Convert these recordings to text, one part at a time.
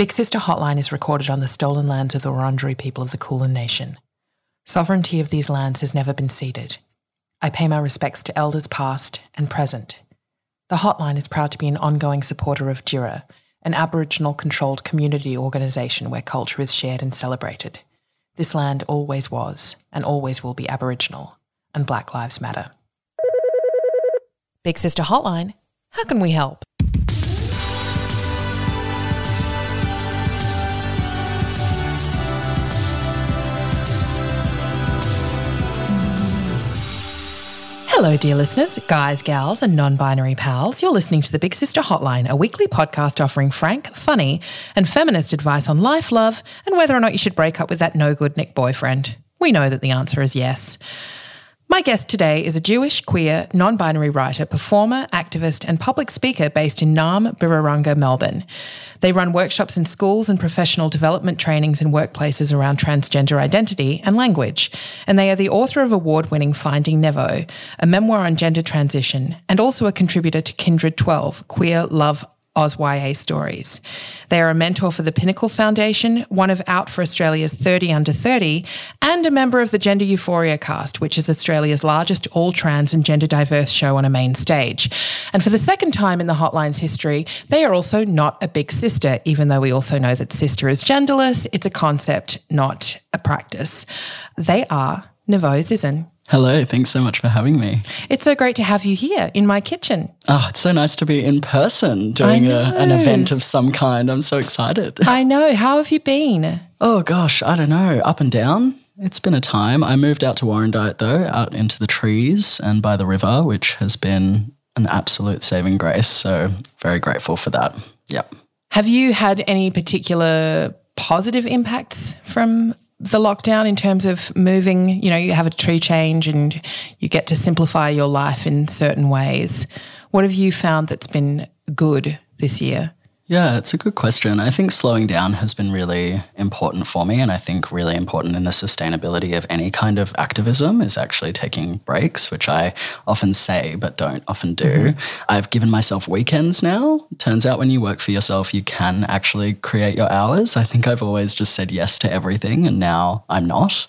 Big Sister Hotline is recorded on the stolen lands of the Wurundjeri people of the Kulin Nation. Sovereignty of these lands has never been ceded. I pay my respects to elders past and present. The Hotline is proud to be an ongoing supporter of Djirra, an Aboriginal controlled community organisation where culture is shared and celebrated. This land always was and always will be Aboriginal, and Black Lives Matter. Big Sister Hotline, how can we help? Hello, dear listeners, guys, gals, and non binary pals. You're listening to the Big Sister Hotline, a weekly podcast offering frank, funny, and feminist advice on life, love, and whether or not you should break up with that no good Nick boyfriend. We know that the answer is yes. My guest today is a Jewish, queer, non binary writer, performer, activist, and public speaker based in Naarm, Birrarunga, Melbourne. They run workshops in schools and professional development trainings in workplaces around transgender identity and language. And they are the author of award winning Finding Nevo, a memoir on gender transition, and also a contributor to Kindred 12, Queer Love OzYA stories. They are a mentor for the Pinnacle Foundation, one of Out for Australia's 30 Under 30, and a member of the Gender Euphoria cast, which is Australia's largest all trans and gender diverse show on a main stage. And for the second time in the Hotline's history, they are also not a big sister, even though we also know that sister is genderless. It's a concept, not a practice. They are Nevo Zisin. Hello, thanks so much for having me. It's so great to have you here in my kitchen. Oh, it's so nice to be in person doing a, an event of some kind. I'm so excited. I know. How have you been? Oh, gosh, I don't know. Up and down. It's been a time. I moved out to Warrandyte, though, out into the trees and by the river, which has been an absolute saving grace. So, very grateful for that. Yep. Have you had any particular positive impacts from the lockdown in terms of moving, you know, you have a tree change and you get to simplify your life in certain ways. What have you found that's been good this year? Yeah, it's a good question. I think slowing down has been really important for me. And I think really important in the sustainability of any kind of activism is actually taking breaks, which I often say but don't often do. Mm-hmm. I've given myself weekends now. Turns out when you work for yourself, you can actually create your hours. I think I've always just said yes to everything, and now I'm not.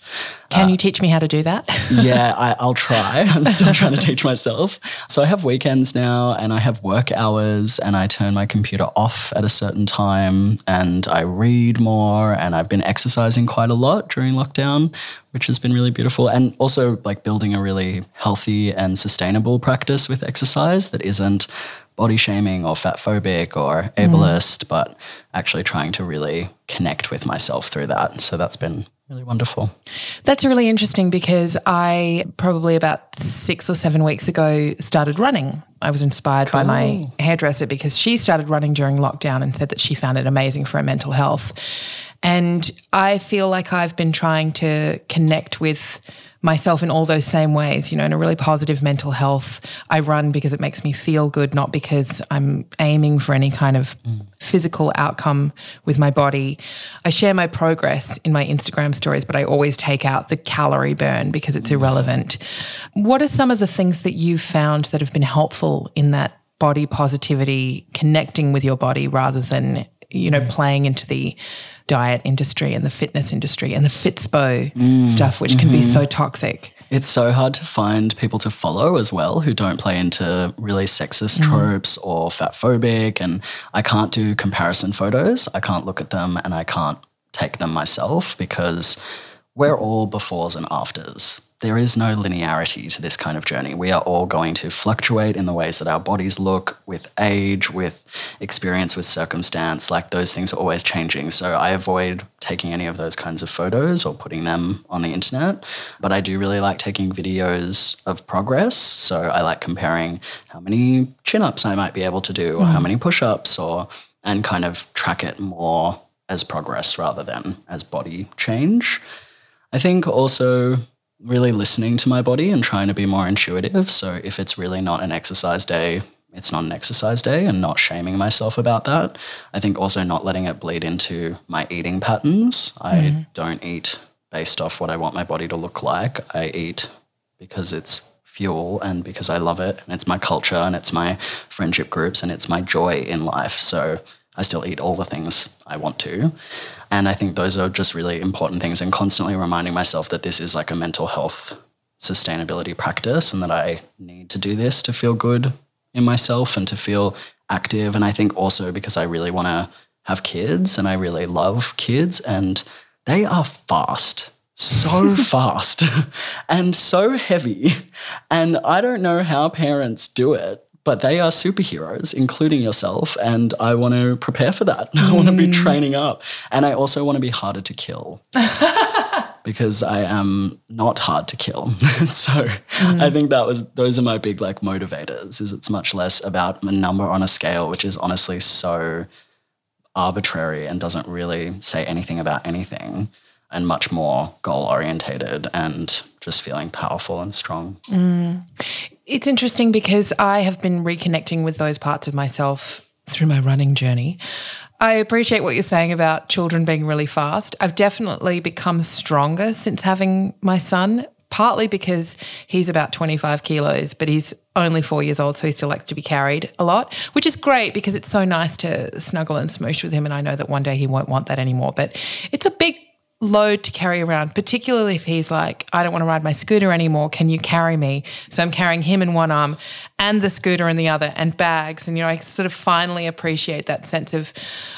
Can uh, you teach me how to do that? yeah, I, will try. I'm still trying to teach myself. So I have weekends now and I have work hours and I turn my computer off at a certain time and I read more and I've been exercising quite a lot during lockdown, which has been really beautiful. And also like building a really healthy and sustainable practice with exercise that isn't body shaming or fat phobic or ableist, mm. but actually trying to really connect with myself through that. So that's been really wonderful. That's really interesting because I probably about six or seven weeks ago started running. I was inspired cool. by my hairdresser because she started running during lockdown and said that she found it amazing for her mental health. And I feel like I've been trying to connect with myself in all those same ways, you know, in a really positive mental health. I run because it makes me feel good, not because I'm aiming for any kind of mm. physical outcome with my body. I share my progress in my Instagram stories, but I always take out the calorie burn because it's mm. irrelevant. What are some of the things that you've found that have been helpful in that body positivity, connecting with your body rather than, you know, mm. playing into the diet industry and the fitness industry and the Fitspo mm, stuff, which can mm-hmm. be so toxic. It's so hard to find people to follow as well who don't play into really sexist mm. tropes or fat phobic. And I can't do comparison photos. I can't look at them and I can't take them myself because we're all befores and afters there is no linearity to this kind of journey. We are all going to fluctuate in the ways that our bodies look with age, with experience, with circumstance. Like those things are always changing. So I avoid taking any of those kinds of photos or putting them on the internet. But I do really like taking videos of progress. So I like comparing how many chin ups I might be able to do or how hmm. many push ups or and kind of track it more as progress rather than as body change. I think also really listening to my body and trying to be more intuitive. So if it's really not an exercise day, it's not an exercise day and not shaming myself about that. I think also not letting it bleed into my eating patterns. I mm. don't eat based off what I want my body to look like. I eat because it's fuel and because I love it and it's my culture and it's my friendship groups and it's my joy in life. So I still eat all the things I want to. And I think those are just really important things and constantly reminding myself that this is like a mental health sustainability practice and that I need to do this to feel good in myself and to feel active. And I think also because I really want to have kids and I really love kids and they are fast. So fast and so heavy. And I don't know how parents do it but they are superheroes, including yourself. And I want to prepare for that. Mm. I want to be training up. And I also want to be harder to kill. because I am not hard to kill. so mm. I think that was those are my big like motivators is it's much less about a number on a scale, which is honestly so arbitrary and doesn't really say anything about anything and much more goal orientated and just feeling powerful and strong. Mm. It's interesting because I have been reconnecting with those parts of myself through my running journey. I appreciate what you're saying about children being really fast. I've definitely become stronger since having my son, partly because he's about 25 kilos, but he's only four years old, so he still likes to be carried a lot, which is great because it's so nice to snuggle and smoosh with him. And I know that one day he won't want that anymore, but it's a big load to carry around, particularly if he's like, I don't want to ride my scooter anymore. Can you carry me? So I'm carrying him in one arm and the scooter in the other and bags. And, you know, I sort of finally appreciate that sense of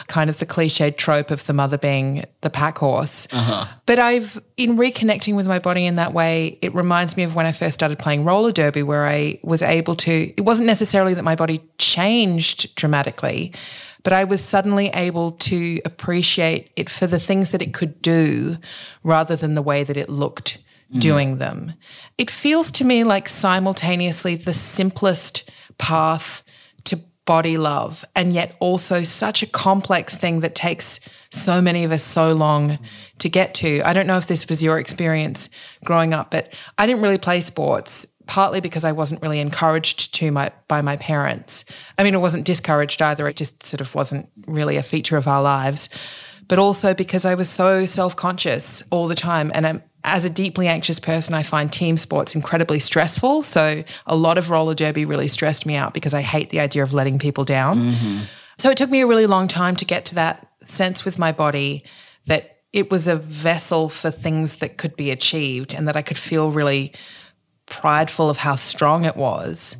kind of the cliched trope of the mother being the pack horse. Uh-huh. But I've, in reconnecting with my body in that way, it reminds me of when I first started playing roller derby, where I was able to, it wasn't necessarily that my body changed dramatically but I was suddenly able to appreciate it for the things that it could do rather than the way that it looked mm. doing them. It feels to me like simultaneously the simplest path to body love and yet also such a complex thing that takes so many of us so long to get to. I don't know if this was your experience growing up, but I didn't really play sports partly because I wasn't really encouraged to my by my parents. I mean, it wasn't discouraged either. It just sort of wasn't really a feature of our lives. But also because I was so self-conscious all the time and I'm as a deeply anxious person, I find team sports incredibly stressful. So a lot of roller derby really stressed me out because I hate the idea of letting people down. Mm-hmm. So it took me a really long time to get to that sense with my body that it was a vessel for things that could be achieved and that I could feel really prideful of how strong it was.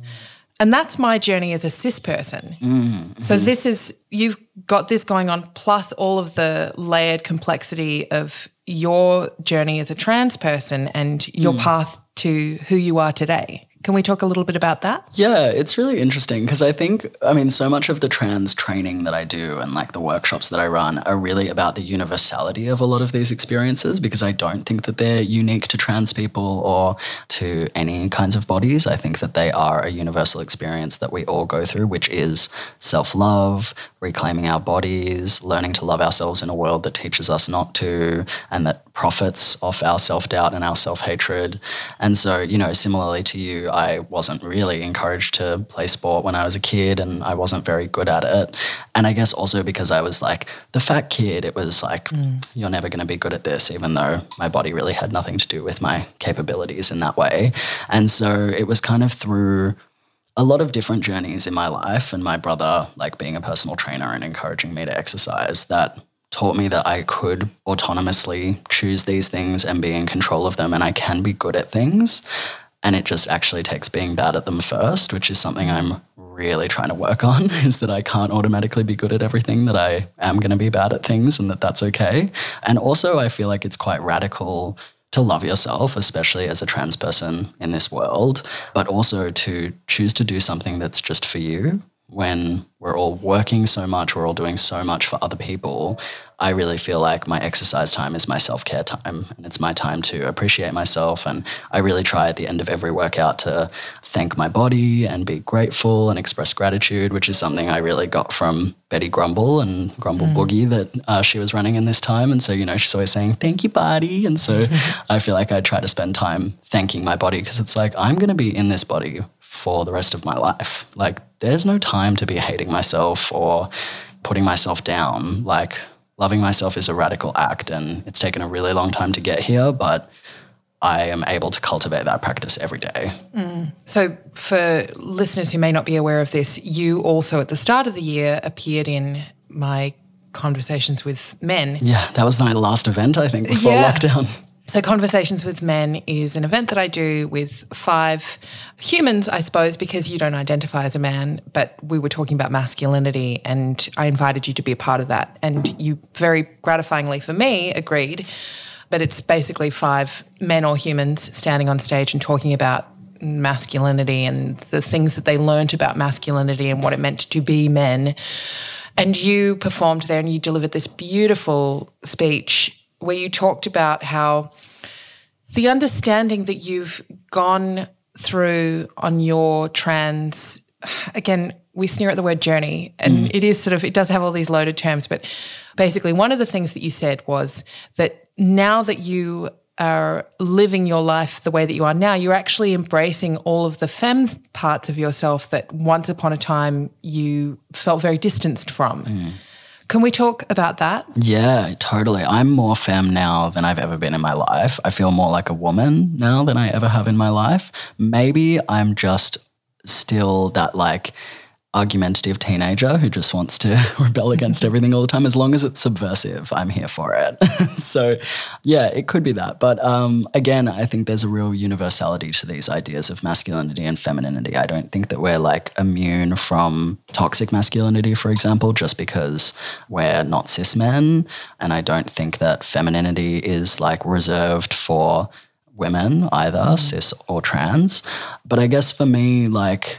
And that's my journey as a cis person. Mm-hmm. So this is you've got this going on plus all of the layered complexity of your journey as a trans person and your mm. path to who you are today. Can we talk a little bit about that? Yeah, it's really interesting because I think, I mean, so much of the trans training that I do and like the workshops that I run are really about the universality of a lot of these experiences because I don't think that they're unique to trans people or to any kinds of bodies. I think that they are a universal experience that we all go through, which is self love, reclaiming our bodies, learning to love ourselves in a world that teaches us not to, and that profits off our self doubt and our self hatred. And so, you know, similarly to you, I wasn't really encouraged to play sport when I was a kid and I wasn't very good at it. And I guess also because I was like the fat kid, it was like, mm. you're never going to be good at this, even though my body really had nothing to do with my capabilities in that way. And so it was kind of through a lot of different journeys in my life and my brother like being a personal trainer and encouraging me to exercise that taught me that I could autonomously choose these things and be in control of them and I can be good at things and it just actually takes being bad at them first, which is something I'm really trying to work on is that I can't automatically be good at everything, that I am going to be bad at things, and that that's okay. And also, I feel like it's quite radical to love yourself, especially as a trans person in this world, but also to choose to do something that's just for you when we're all working so much, we're all doing so much for other people, I really feel like my exercise time is my self care time and it's my time to appreciate myself. And I really try at the end of every workout to thank my body and be grateful and express gratitude, which is something I really got from Betty Grumble and Grumble mm. Boogie that uh, she was running in this time. And so, you know, she's always saying, thank you, body. And so I feel like I try to spend time thanking my body because it's like, I'm going to be in this body for the rest of my life. Like, there's no time to be hating myself or putting myself down. Like, loving myself is a radical act and it's taken a really long time to get here, but I am able to cultivate that practice every day. Mm. So, for listeners who may not be aware of this, you also at the start of the year appeared in my conversations with men. Yeah, that was my last event, I think, before yeah. lockdown. So, Conversations with Men is an event that I do with five humans, I suppose, because you don't identify as a man, but we were talking about masculinity and I invited you to be a part of that. And you very gratifyingly for me agreed. But it's basically five men or humans standing on stage and talking about masculinity and the things that they learnt about masculinity and what it meant to be men. And you performed there and you delivered this beautiful speech where you talked about how the understanding that you've gone through on your trans again we sneer at the word journey and mm. it is sort of it does have all these loaded terms but basically one of the things that you said was that now that you are living your life the way that you are now you're actually embracing all of the fem parts of yourself that once upon a time you felt very distanced from mm. Can we talk about that? Yeah, totally. I'm more femme now than I've ever been in my life. I feel more like a woman now than I ever have in my life. Maybe I'm just still that like argumentative teenager who just wants to rebel against everything all the time. As long as it's subversive, I'm here for it. so, yeah, it could be that. But um, again, I think there's a real universality to these ideas of masculinity and femininity. I don't think that we're like immune from toxic masculinity, for example, just because we're not cis men. And I don't think that femininity is like reserved for women either, mm. cis or trans. But I guess for me, like,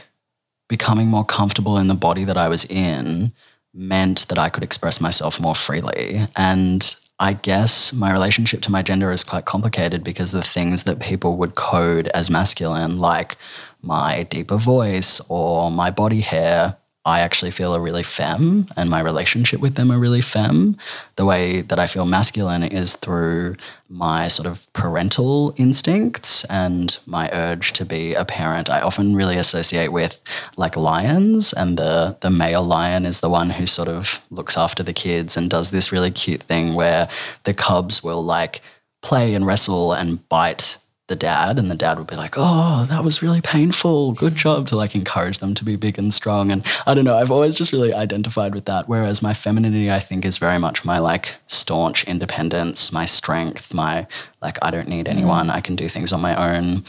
becoming more comfortable in the body that I was in meant that I could express myself more freely. And I guess my relationship to my gender is quite complicated because the things that people would code as masculine, like my deeper voice or my body hair, I actually feel are really femme and my relationship with them are really femme. The way that I feel masculine is through my sort of parental instincts and my urge to be a parent. I often really associate with like lions and the the male lion is the one who sort of looks after the kids and does this really cute thing where the cubs will like play and wrestle and bite the dad and the dad would be like oh that was really painful. Good job to like encourage them to be big and strong. And i don't know i've always just really identified with that whereas my femininity i think is very much my like staunch independence my strength my like i don't need mm. anyone. I can do things on my own.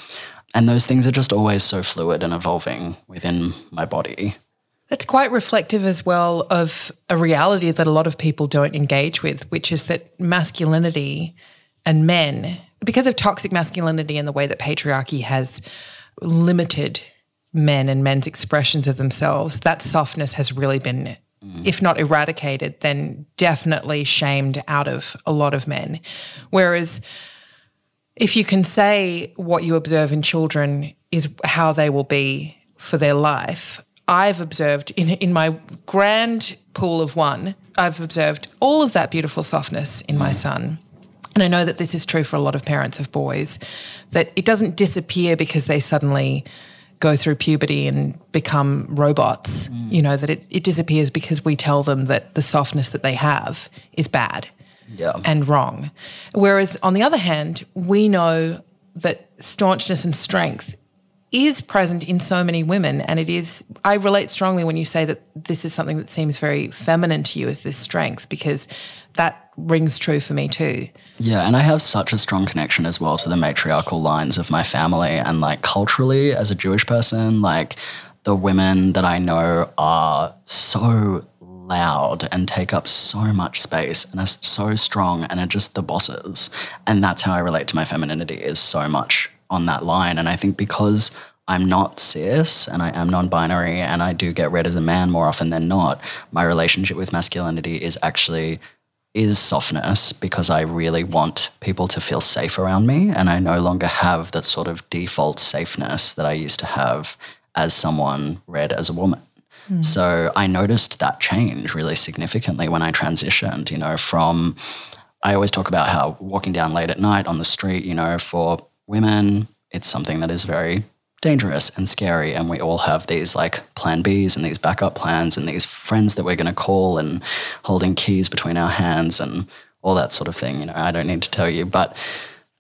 And those things are just always so fluid and evolving within my body. That's quite reflective as well of a reality that a lot of people don't engage with, which is that masculinity and men because of toxic masculinity and the way that patriarchy has limited men and men's expressions of themselves, that softness has really been, mm. if not eradicated, then definitely shamed out of a lot of men. Whereas if you can say what you observe in children is how they will be for their life, I've observed in, in my grand pool of one, I've observed all of that beautiful softness in mm. my son and I know that this is true for a lot of parents of boys, that it doesn't disappear because they suddenly go through puberty and become robots. Mm. You know, that it, it disappears because we tell them that the softness that they have is bad yeah. and wrong. Whereas on the other hand, we know that staunchness and strength is present in so many women and it is I relate strongly when you say that this is something that seems very feminine to you as this strength because that rings true for me too. Yeah, and I have such a strong connection as well to the matriarchal lines of my family and like culturally as a Jewish person, like the women that I know are so loud and take up so much space and are so strong and are just the bosses. And that's how I relate to my femininity is so much on that line. And I think because I'm not cis and I am non binary and I do get read as a man more often than not, my relationship with masculinity is actually is softness because I really want people to feel safe around me and I no longer have that sort of default safeness that I used to have as someone read as a woman. Mm. So I noticed that change really significantly when I transitioned, you know, from I always talk about how walking down late at night on the street, you know, for women, it's something that is very dangerous and scary. And we all have these like plan Bs and these backup plans and these friends that we're going to call and holding keys between our hands and all that sort of thing. You know, I don't need to tell you, but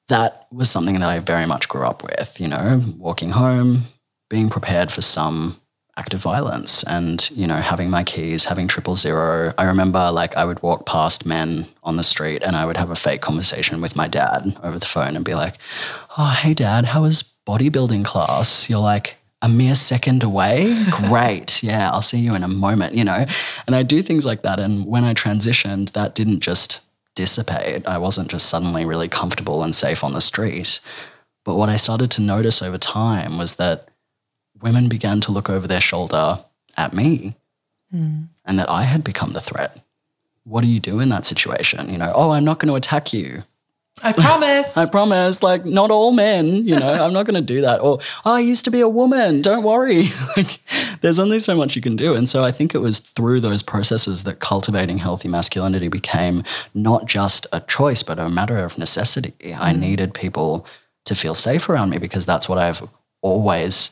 that was something that I very much grew up with, you know, walking home, being prepared for some act of violence and you know having my keys having triple zero i remember like i would walk past men on the street and i would have a fake conversation with my dad over the phone and be like oh hey dad how was bodybuilding class you're like a mere second away great yeah i'll see you in a moment you know and i do things like that and when i transitioned that didn't just dissipate i wasn't just suddenly really comfortable and safe on the street but what i started to notice over time was that women began to look over their shoulder at me mm. and that I had become the threat. What do you do in that situation? You know, oh, I'm not going to attack you. I promise. I promise. Like, not all men, you know, I'm not going to do that. Or, oh, I used to be a woman. Don't worry. like, there's only so much you can do. And so I think it was through those processes that cultivating healthy masculinity became not just a choice, but a matter of necessity. Mm. I needed people to feel safe around me because that's what I've always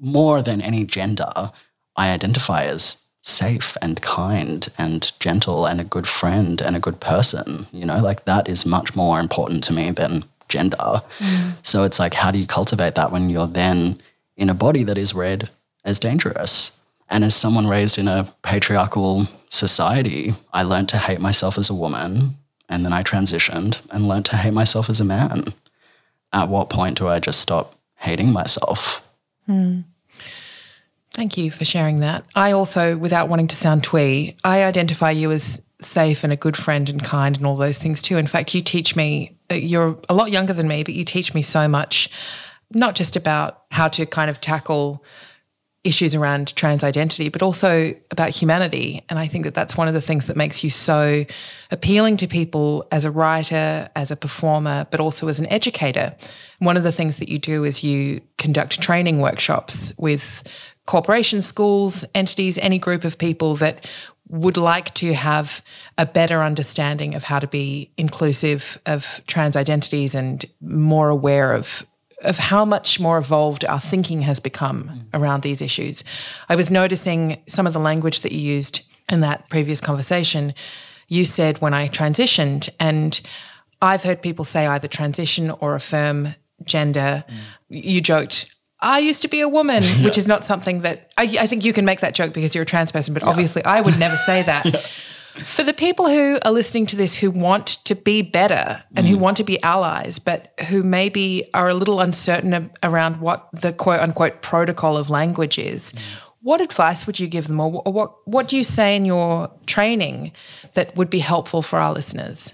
more than any gender, I identify as safe and kind and gentle and a good friend and a good person. You know, like that is much more important to me than gender. Mm. So it's like, how do you cultivate that when you're then in a body that is read as dangerous? And as someone raised in a patriarchal society, I learned to hate myself as a woman. And then I transitioned and learned to hate myself as a man. At what point do I just stop hating myself? Hmm. Thank you for sharing that. I also, without wanting to sound twee, I identify you as safe and a good friend and kind and all those things too. In fact, you teach me, uh, you're a lot younger than me, but you teach me so much, not just about how to kind of tackle issues around trans identity, but also about humanity. And I think that that's one of the things that makes you so appealing to people as a writer, as a performer, but also as an educator. One of the things that you do is you conduct training workshops with corporations, schools, entities, any group of people that would like to have a better understanding of how to be inclusive of trans identities and more aware of of how much more evolved our thinking has become mm. around these issues. I was noticing some of the language that you used in that previous conversation. You said when I transitioned, and I've heard people say either transition or affirm gender. Mm. You joked, I used to be a woman, yeah. which is not something that I, I, think you can make that joke because you're a trans person, but yeah. obviously I would never say that. yeah. For the people who are listening to this who want to be better and mm. who want to be allies, but who maybe are a little uncertain around what the quote unquote protocol of language is, mm. what advice would you give them, or what what do you say in your training that would be helpful for our listeners?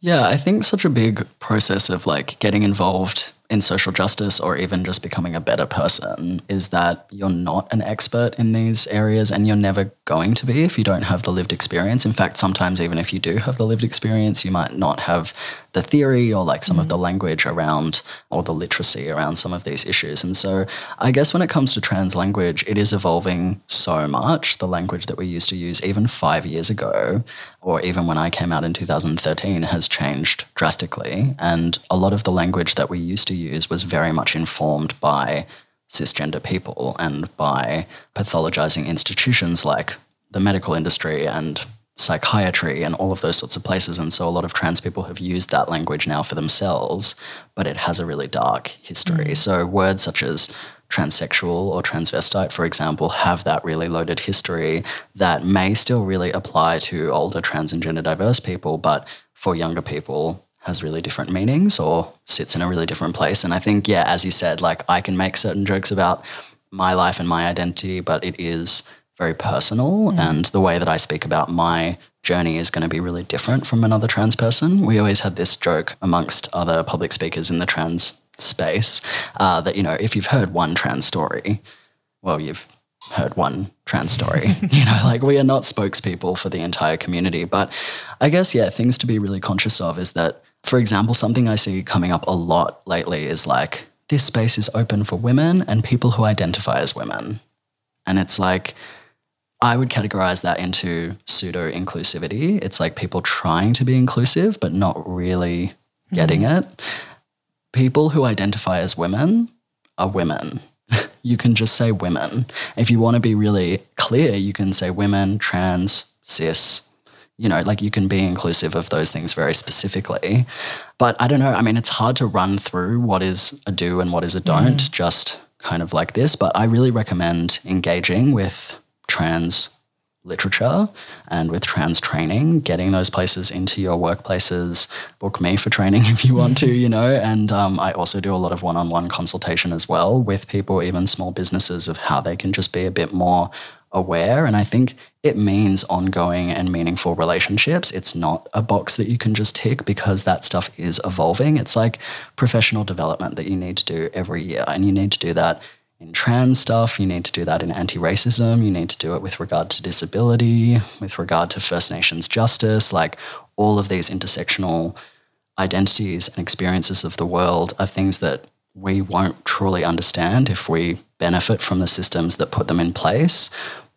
Yeah, I think such a big process of like getting involved in social justice or even just becoming a better person is that you're not an expert in these areas and you're never going to be if you don't have the lived experience. In fact, sometimes even if you do have the lived experience, you might not have the theory or like some mm-hmm. of the language around or the literacy around some of these issues. And so I guess when it comes to trans language, it is evolving so much. The language that we used to use even five years ago, or even when I came out in 2013, has changed drastically. And a lot of the language that we used to use was very much informed by cisgender people and by pathologizing institutions like the medical industry and psychiatry and all of those sorts of places. And so a lot of trans people have used that language now for themselves, but it has a really dark history. Mm. So words such as transsexual or transvestite, for example, have that really loaded history that may still really apply to older trans and gender diverse people, but for younger people has really different meanings or sits in a really different place. And I think, yeah, as you said, like I can make certain jokes about my life and my identity, but it is very personal. And the way that I speak about my journey is going to be really different from another trans person. We always had this joke amongst other public speakers in the trans space uh, that, you know, if you've heard one trans story, well, you've heard one trans story. you know, like we are not spokespeople for the entire community. But I guess, yeah, things to be really conscious of is that, for example, something I see coming up a lot lately is like, this space is open for women and people who identify as women. And it's like, I would categorize that into pseudo inclusivity. It's like people trying to be inclusive, but not really mm-hmm. getting it. People who identify as women are women. you can just say women. If you want to be really clear, you can say women, trans, cis. You know, like you can be inclusive of those things very specifically. But I don't know. I mean, it's hard to run through what is a do and what is a don't, just kind of like this. But I really recommend engaging with trans literature and with trans training, getting those places into your workplaces. Book me for training if you want to, you know. And um, I also do a lot of one on one consultation as well with people, even small businesses, of how they can just be a bit more aware. And I think it means ongoing and meaningful relationships. It's not a box that you can just tick because that stuff is evolving. It's like professional development that you need to do every year. And you need to do that in trans stuff, you need to do that in anti racism, you need to do it with regard to disability, with regard to First Nations justice. Like all of these intersectional identities and experiences of the world are things that we won't truly understand if we benefit from the systems that put them in place.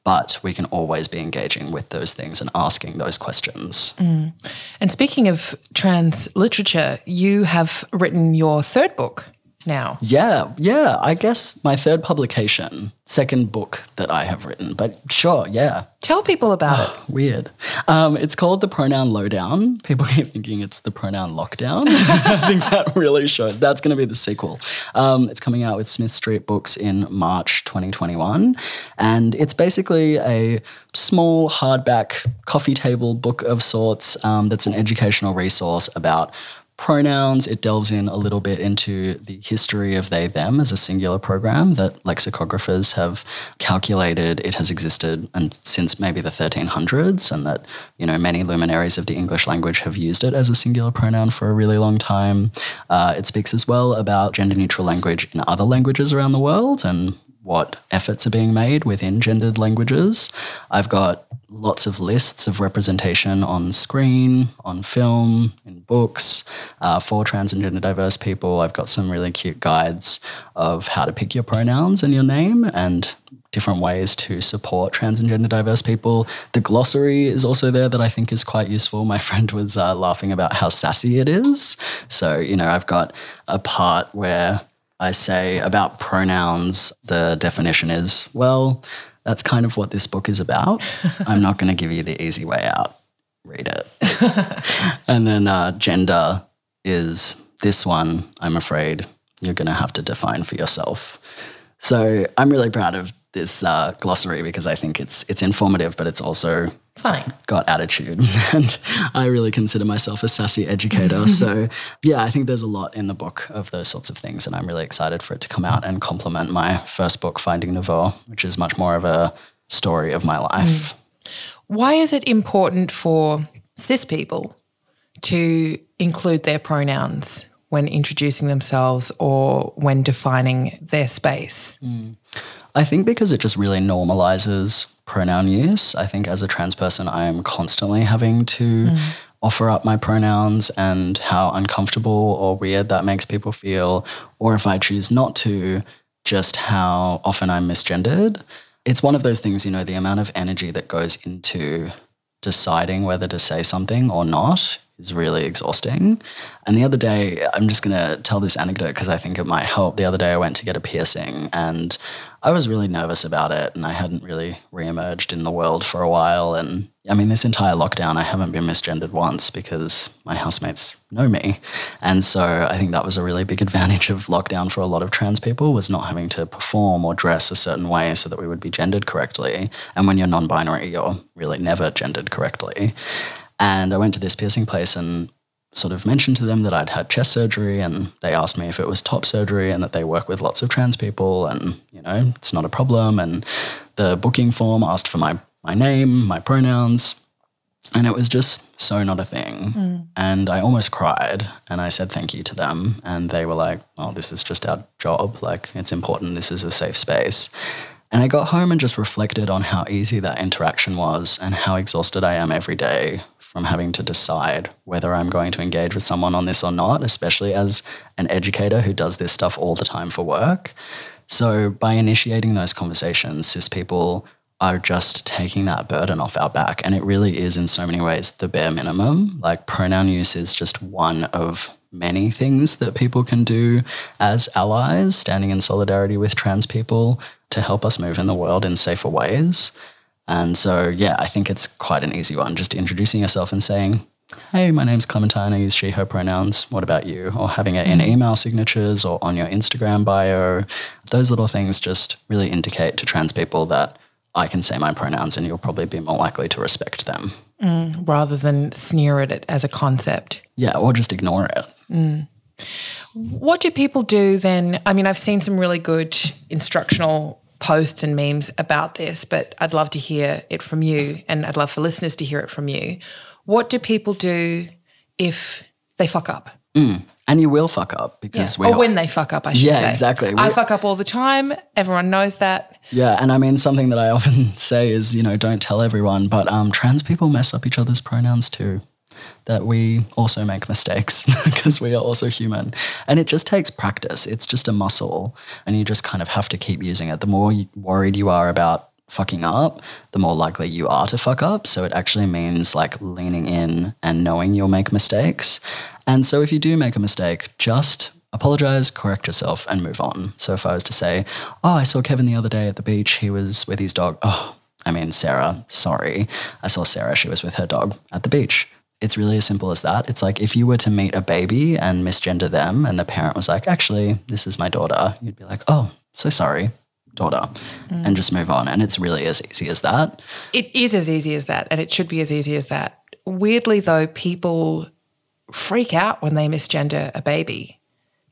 But we can always be engaging with those things and asking those questions. Mm. And speaking of trans literature, you have written your third book now. Yeah, yeah. I guess my third publication, second book that I have written, but sure, yeah. Tell people about it. Weird. Um, it's called the pronoun lowdown. People keep thinking it's the pronoun lockdown. I think that really shows. That's going to be the sequel. Um, it's coming out with Smith Street Books in March 2021. And it's basically a small hardback coffee table book of sorts um, that's an educational resource about pronouns. It delves in a little bit into the history of they, them as a singular program that lexicographers have calculated it has existed and since maybe the 1300s and that, you know, many luminaries of the English language have used it as a singular pronoun for a really long time. Uh, it speaks as well about gender neutral language in other languages around the world and what efforts are being made within gendered languages. I've got lots of lists of representation on screen, on film, in books uh, for trans and gender diverse people. I've got some really cute guides of how to pick your pronouns and your name and different ways to support trans and gender diverse people. The glossary is also there that I think is quite useful. My friend was uh, laughing about how sassy it is. So, you know, I've got a part where I say about pronouns, the definition is, well, that's kind of what this book is about. I'm not going to give you the easy way out. Read it. and then uh, gender is this one, I'm afraid you're going to have to define for yourself. So I'm really proud of this uh, glossary because I think it's it's informative, but it's also Fine. got attitude. And I really consider myself a sassy educator. so, yeah, I think there's a lot in the book of those sorts of things. And I'm really excited for it to come out and complement my first book, Finding Nevo, which is much more of a story of my life. Why is it important for cis people to include their pronouns when introducing themselves or when defining their space? I think because it just really normalizes pronoun use. I think as a trans person, I am constantly having to mm. offer up my pronouns and how uncomfortable or weird that makes people feel. Or if I choose not to, just how often I'm misgendered. It's one of those things, you know, the amount of energy that goes into deciding whether to say something or not is really exhausting. And the other day, I'm just going to tell this anecdote because I think it might help. The other day, I went to get a piercing and I was really nervous about it. And I hadn't really reemerged in the world for a while. And I mean, this entire lockdown, I haven't been misgendered once because my housemates know me. And so I think that was a really big advantage of lockdown for a lot of trans people was not having to perform or dress a certain way so that we would be gendered correctly. And when you're non binary, you're really never gendered correctly. And I went to this piercing place and sort of mentioned to them that I'd had chest surgery and they asked me if it was top surgery and that they work with lots of trans people and, you know, it's not a problem. And the booking form asked for my, my name, my pronouns. And it was just so not a thing. Mm. And I almost cried and I said thank you to them. And they were like, well, this is just our job. Like, it's important. This is a safe space. And I got home and just reflected on how easy that interaction was and how exhausted I am every day from having to decide whether I'm going to engage with someone on this or not, especially as an educator who does this stuff all the time for work. So, by initiating those conversations, cis people are just taking that burden off our back. And it really is, in so many ways, the bare minimum. Like, pronoun use is just one of many things that people can do as allies, standing in solidarity with trans people to help us move in the world in safer ways. And so, yeah, I think it's quite an easy one. Just introducing yourself and saying, hey, my name's Clementine. I use she, her pronouns. What about you? Or having it in mm. email signatures or on your Instagram bio. Those little things just really indicate to trans people that I can say my pronouns and you'll probably be more likely to respect them. Mm, rather than sneer at it as a concept. Yeah, or just ignore it. Mm. What do people do then? I mean, I've seen some really good instructional posts and memes about this, but I'd love to hear it from you and I'd love for listeners to hear it from you. What do people do if they fuck up? Mm. And you will fuck up because yeah. or when they fuck up, I should yeah, say. Yeah, exactly. I fuck up all the time. Everyone knows that. Yeah, and I mean something that I often say is, you know, don't tell everyone, but um, trans people mess up each other's pronouns too that we also make mistakes because we are also human. And it just takes practice. It's just a muscle. And you just kind of have to keep using it. The more worried you are about fucking up, the more likely you are to fuck up. So it actually means like leaning in and knowing you'll make mistakes. And so if you do make a mistake, just apologize, correct yourself, and move on. So if I was to say, Oh, I saw Kevin the other day at the beach, he was with his dog. Oh, I mean, Sarah, sorry. I saw Sarah, she was with her dog at the beach. It's really as simple as that. It's like if you were to meet a baby and misgender them, and the parent was like, actually, this is my daughter, you'd be like, oh, so sorry, daughter, mm. and just move on. And it's really as easy as that. It is as easy as that. And it should be as easy as that. Weirdly, though, people freak out when they misgender a baby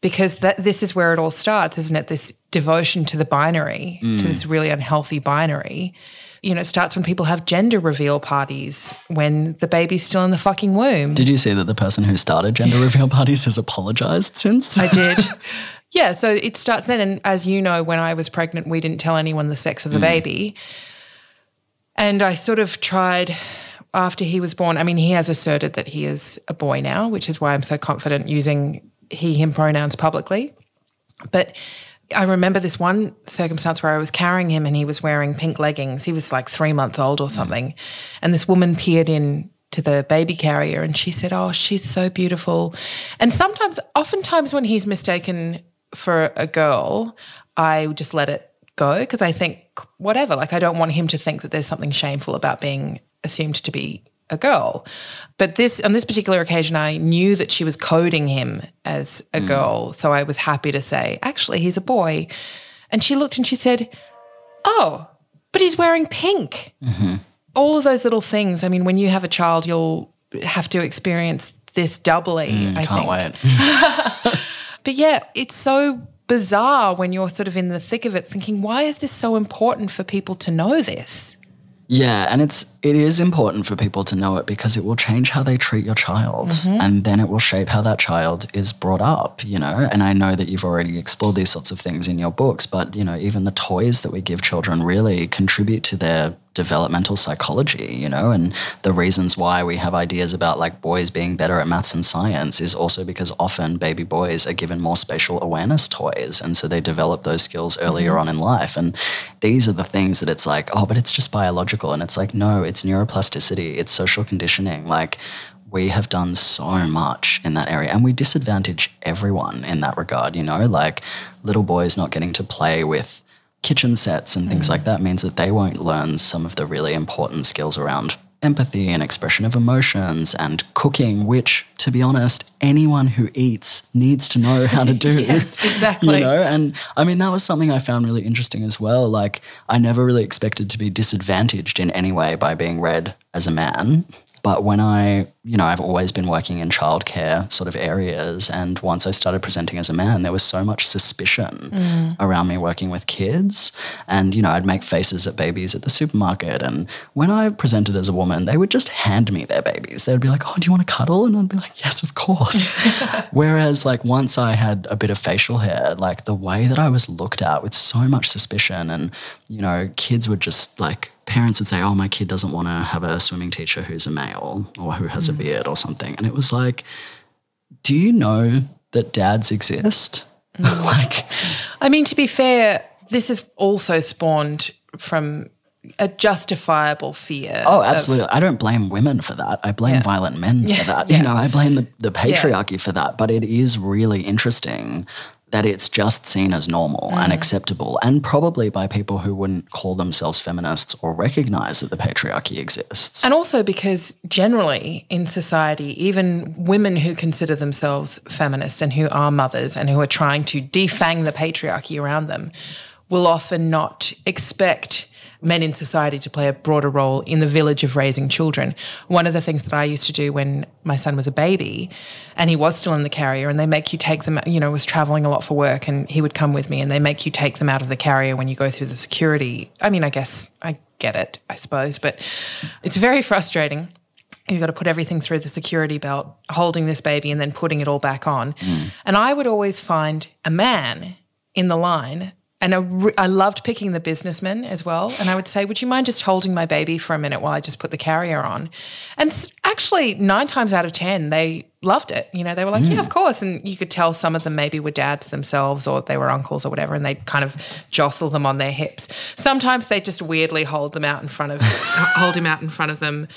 because that this is where it all starts, isn't it? This devotion to the binary, mm. to this really unhealthy binary you know, it starts when people have gender reveal parties when the baby's still in the fucking womb. Did you see that the person who started gender reveal parties has apologized since? I did. yeah, so it starts then. And as you know, when I was pregnant, we didn't tell anyone the sex of the mm. baby. And I sort of tried after he was born. I mean, he has asserted that he is a boy now, which is why I'm so confident using he, him pronouns publicly. But I remember this one circumstance where I was carrying him and he was wearing pink leggings. He was like three months old or something. And this woman peered in to the baby carrier and she said, Oh, she's so beautiful. And sometimes, oftentimes, when he's mistaken for a girl, I just let it go because I think, whatever, like I don't want him to think that there's something shameful about being assumed to be a girl. But this on this particular occasion, I knew that she was coding him as a mm. girl, so I was happy to say, actually, he's a boy. And she looked and she said, "Oh, but he's wearing pink." Mm-hmm. All of those little things. I mean, when you have a child, you'll have to experience this doubly. Mm, I can't think. wait. but yeah, it's so bizarre when you're sort of in the thick of it, thinking, "Why is this so important for people to know this?" Yeah, and it's it is important for people to know it because it will change how they treat your child mm-hmm. and then it will shape how that child is brought up, you know. And I know that you've already explored these sorts of things in your books, but you know, even the toys that we give children really contribute to their developmental psychology, you know, and the reasons why we have ideas about like boys being better at maths and science is also because often baby boys are given more spatial awareness toys. And so they develop those skills earlier mm-hmm. on in life. And these are the things that it's like, oh, but it's just biological. And it's like, no, it's neuroplasticity, it's social conditioning. Like, we have done so much in that area and we disadvantage everyone in that regard, you know, like little boys not getting to play with kitchen sets and things mm. like that means that they won't learn some of the really important skills around empathy and expression of emotions and cooking, which, to be honest, anyone who eats needs to know how to do. yes, exactly. You know, and I mean, that was something I found really interesting as well. Like, I never really expected to be disadvantaged in any way by being read as a man. But when I, you know, I've always been working in childcare sort of areas. And once I started presenting as a man, there was so much suspicion Mm. around me working with kids. And, you know, I'd make faces at babies at the supermarket. And when I presented as a woman, they would just hand me their babies. They would be like, oh, do you want to cuddle? And I'd be like, yes, of course. Whereas, like, once I had a bit of facial hair, like, the way that I was looked at with so much suspicion, and, you know, kids would just, like, parents would say, oh, my kid doesn't want to have a swimming teacher who's a male or who has a mm. beard or something. And it was like, do you know that dads exist? Mm. like, I mean, to be fair, this has also spawned from a justifiable fear. Oh, of- absolutely. I don't blame women for that. I blame Yeah. violent men Yeah, for that. yeah. You know, I blame the, the patriarchy for that. But it is really interesting that it's just seen as normal Mm. and acceptable, and probably by people who wouldn't call themselves feminists or recognize that the patriarchy exists. And also because generally in society, even women who consider themselves feminists and who are mothers and who are trying to defang the patriarchy around them will often not expect men in society to play a broader role in the village of raising children. One of the things that I used to do when my son was a baby and he was still in the carrier and they make you take them, you know, was traveling a lot for work and he would come with me and they make you take them out of the carrier when you go through the security. I mean, I guess I get it, I suppose, but it's very frustrating. You've got to put everything through the security belt, holding this baby and then putting it all back on. Hmm. And I would always find a man in the line. And I, re- I loved picking the businessmen as well. And I would say, Would you mind just holding my baby for a minute while I just put the carrier on? And actually, nine times out of 10, they loved it. You know, they were like, Yeah, mm. of course. And you could tell some of them maybe were dads themselves or they were uncles or whatever. And they'd kind of jostle them on their hips. Sometimes they just weirdly hold them out in front of, hold him out in front of them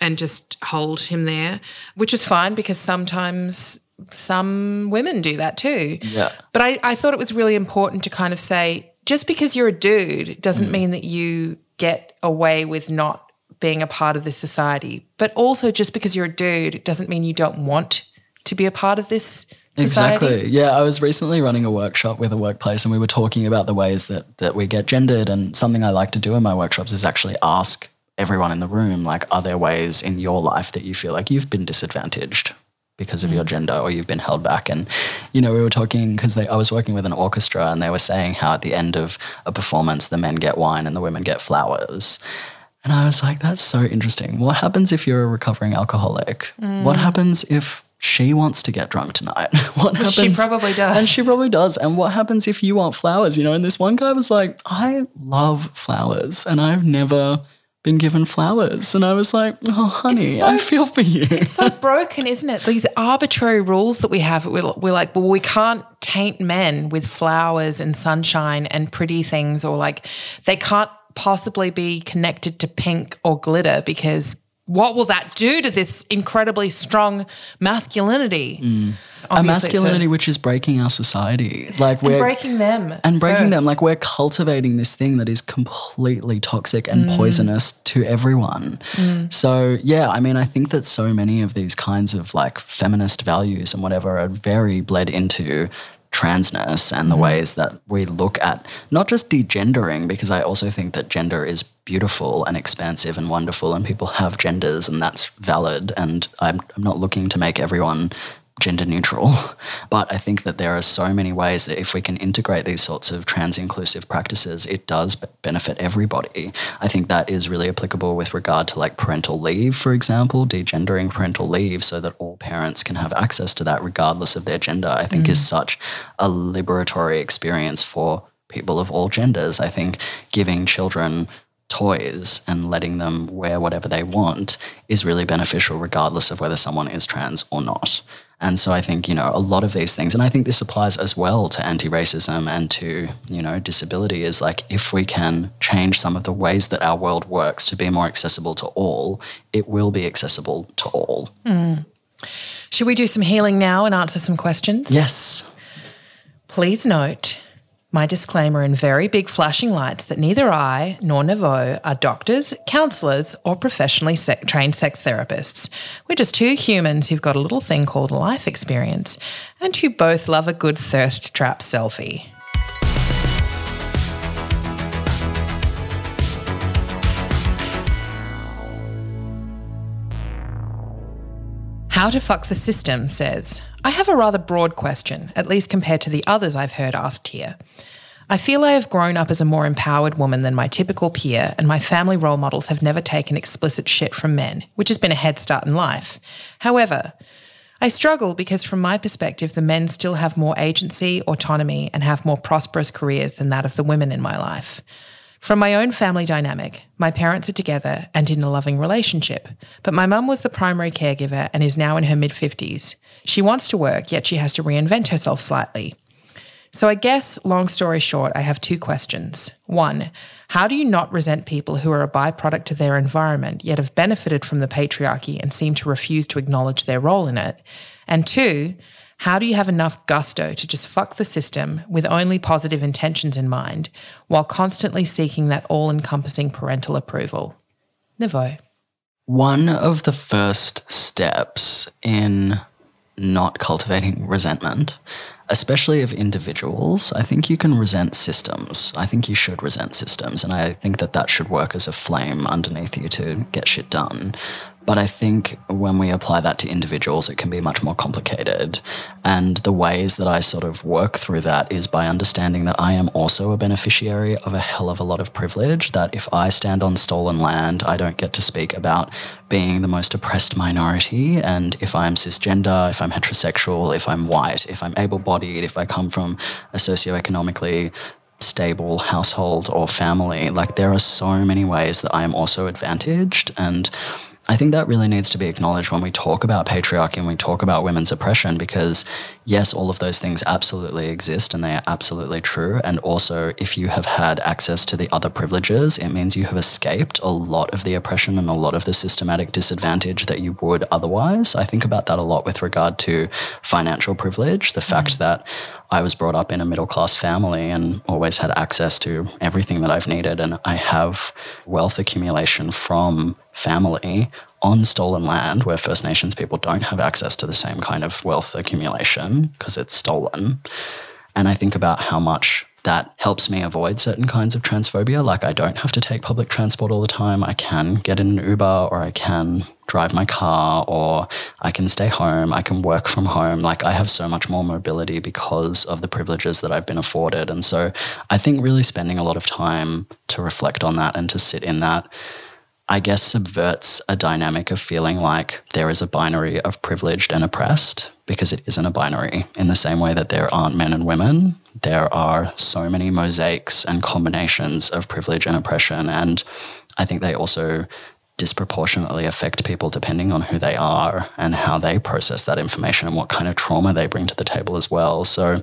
and just hold him there, which is fine because sometimes some women do that too. Yeah. But I, I thought it was really important to kind of say just because you're a dude doesn't mm. mean that you get away with not being a part of this society. But also just because you're a dude doesn't mean you don't want to be a part of this society. Exactly. Yeah, I was recently running a workshop with a workplace and we were talking about the ways that that we get gendered and something I like to do in my workshops is actually ask everyone in the room like are there ways in your life that you feel like you've been disadvantaged because of your mm. gender or you've been held back and you know we were talking because I was working with an orchestra and they were saying how at the end of a performance the men get wine and the women get flowers and I was like, that's so interesting. What happens if you're a recovering alcoholic? What mm. happens if she wants to get drunk tonight? What Which happens? she probably does. And she probably does. And what happens if you want flowers? You know, and this one guy was like, I love flowers and I've never been given flowers. And I was like, oh, honey, so- I feel for you. It's so broken, isn't it? These arbitrary rules that we have. We're, we're like, well, we can't taint men with flowers and sunshine and pretty things, or like they can't possibly be connected to pink or glitter because what will that do to this incredibly strong masculinity? a Obviously, it's masculinity which is breaking our society. Like we're breaking them and breaking them like we're cultivating this thing that is completely toxic and Mm. poisonous to everyone so yeah i mean i think that so many of these kinds of like feminist values and whatever are very bled into transness and the mm-hmm. ways that we look at not just degendering because i also think that gender is beautiful and expansive and wonderful and people have genders and that's valid and i'm, I'm not looking to make everyone gender neutral. But I think that there are so many ways that if we can integrate these sorts of trans inclusive practices, it does benefit everybody. I think that is really applicable with regard to like parental leave, for example, degendering parental leave so that all parents can have access to that regardless of their gender, I think is mm. such a liberatory experience for people of all genders. I think giving children toys and letting them wear whatever they want is really beneficial regardless of whether someone is trans or not. And so I think, you know, a lot of these things, and I think this applies as well to anti racism and to, you know, disability, is like if we can change some of the ways that our world works to be more accessible to all, it will be accessible to all. Hmm. Should we do some healing now and answer some questions? Yes. Please note my disclaimer in very big flashing lights that neither I nor Nevo are doctors, counsellors, or professionally se- trained sex therapists. We're just two humans who've got a little thing called life experience and who both love a good thirst trap selfie. How to Fuck the System says, I have a rather broad question, at least compared to the others I've heard asked here. I feel I have grown up as a more empowered woman than my typical peer, and my family role models have never taken explicit shit from men, which has been a head start in life. However, I struggle because, from my perspective, the men still have more agency, autonomy, and have more prosperous careers than that of the women in my life. From my own family dynamic, my parents are together and in a loving relationship, but my mum was the primary caregiver and is now in her mid 50s. She wants to work, yet she has to reinvent herself slightly. So, I guess, long story short, I have two questions. One, how do you not resent people who are a byproduct of their environment, yet have benefited from the patriarchy and seem to refuse to acknowledge their role in it? And two, how do you have enough gusto to just fuck the system with only positive intentions in mind while constantly seeking that all encompassing parental approval? Nevo. One of the first steps in not cultivating resentment especially of individuals, I think you can resent systems. I think you should resent systems. And I think that that should work as a flame underneath you to get shit done. But I think when we apply that to individuals, it can be much more complicated. And the ways that I sort of work through that is by understanding that I am also a beneficiary of a hell of a lot of privilege. That if I stand on stolen land, I don't get to speak about being the most oppressed minority. And if I'm cisgender, if I'm heterosexual, if I'm white, if I'm able bodied, if I come from a socioeconomically stable household or family, like there are so many ways that I am also advantaged. And I think that really needs to be acknowledged when we talk about patriarchy and we talk about women's oppression because, yes, all of those things absolutely exist and they are absolutely true. And also, if you have had access to the other privileges, it means you have escaped a lot of the oppression and a lot of the systematic disadvantage that you would otherwise. I think about that a lot with regard to financial privilege, the fact mm. that I was brought up in a middle class family and always had access to everything that I've needed. And I have wealth accumulation from family on stolen land where First Nations people don't have access to the same kind of wealth accumulation because it's stolen. And I think about how much that helps me avoid certain kinds of transphobia. Like, I don't have to take public transport all the time. I can get in an Uber or I can drive my car or I can stay home. I can work from home. Like, I have so much more mobility because of the privileges that I've been afforded. And so I think really spending a lot of time to reflect on that and to sit in that I guess, subverts a dynamic of feeling like there is a binary of privileged and oppressed because it isn't a binary. In the same way that there aren't men and women, there are so many mosaics and combinations of privilege and oppression. And I think they also disproportionately affect people depending on who they are and how they process that information and what kind of trauma they bring to the table as well. So,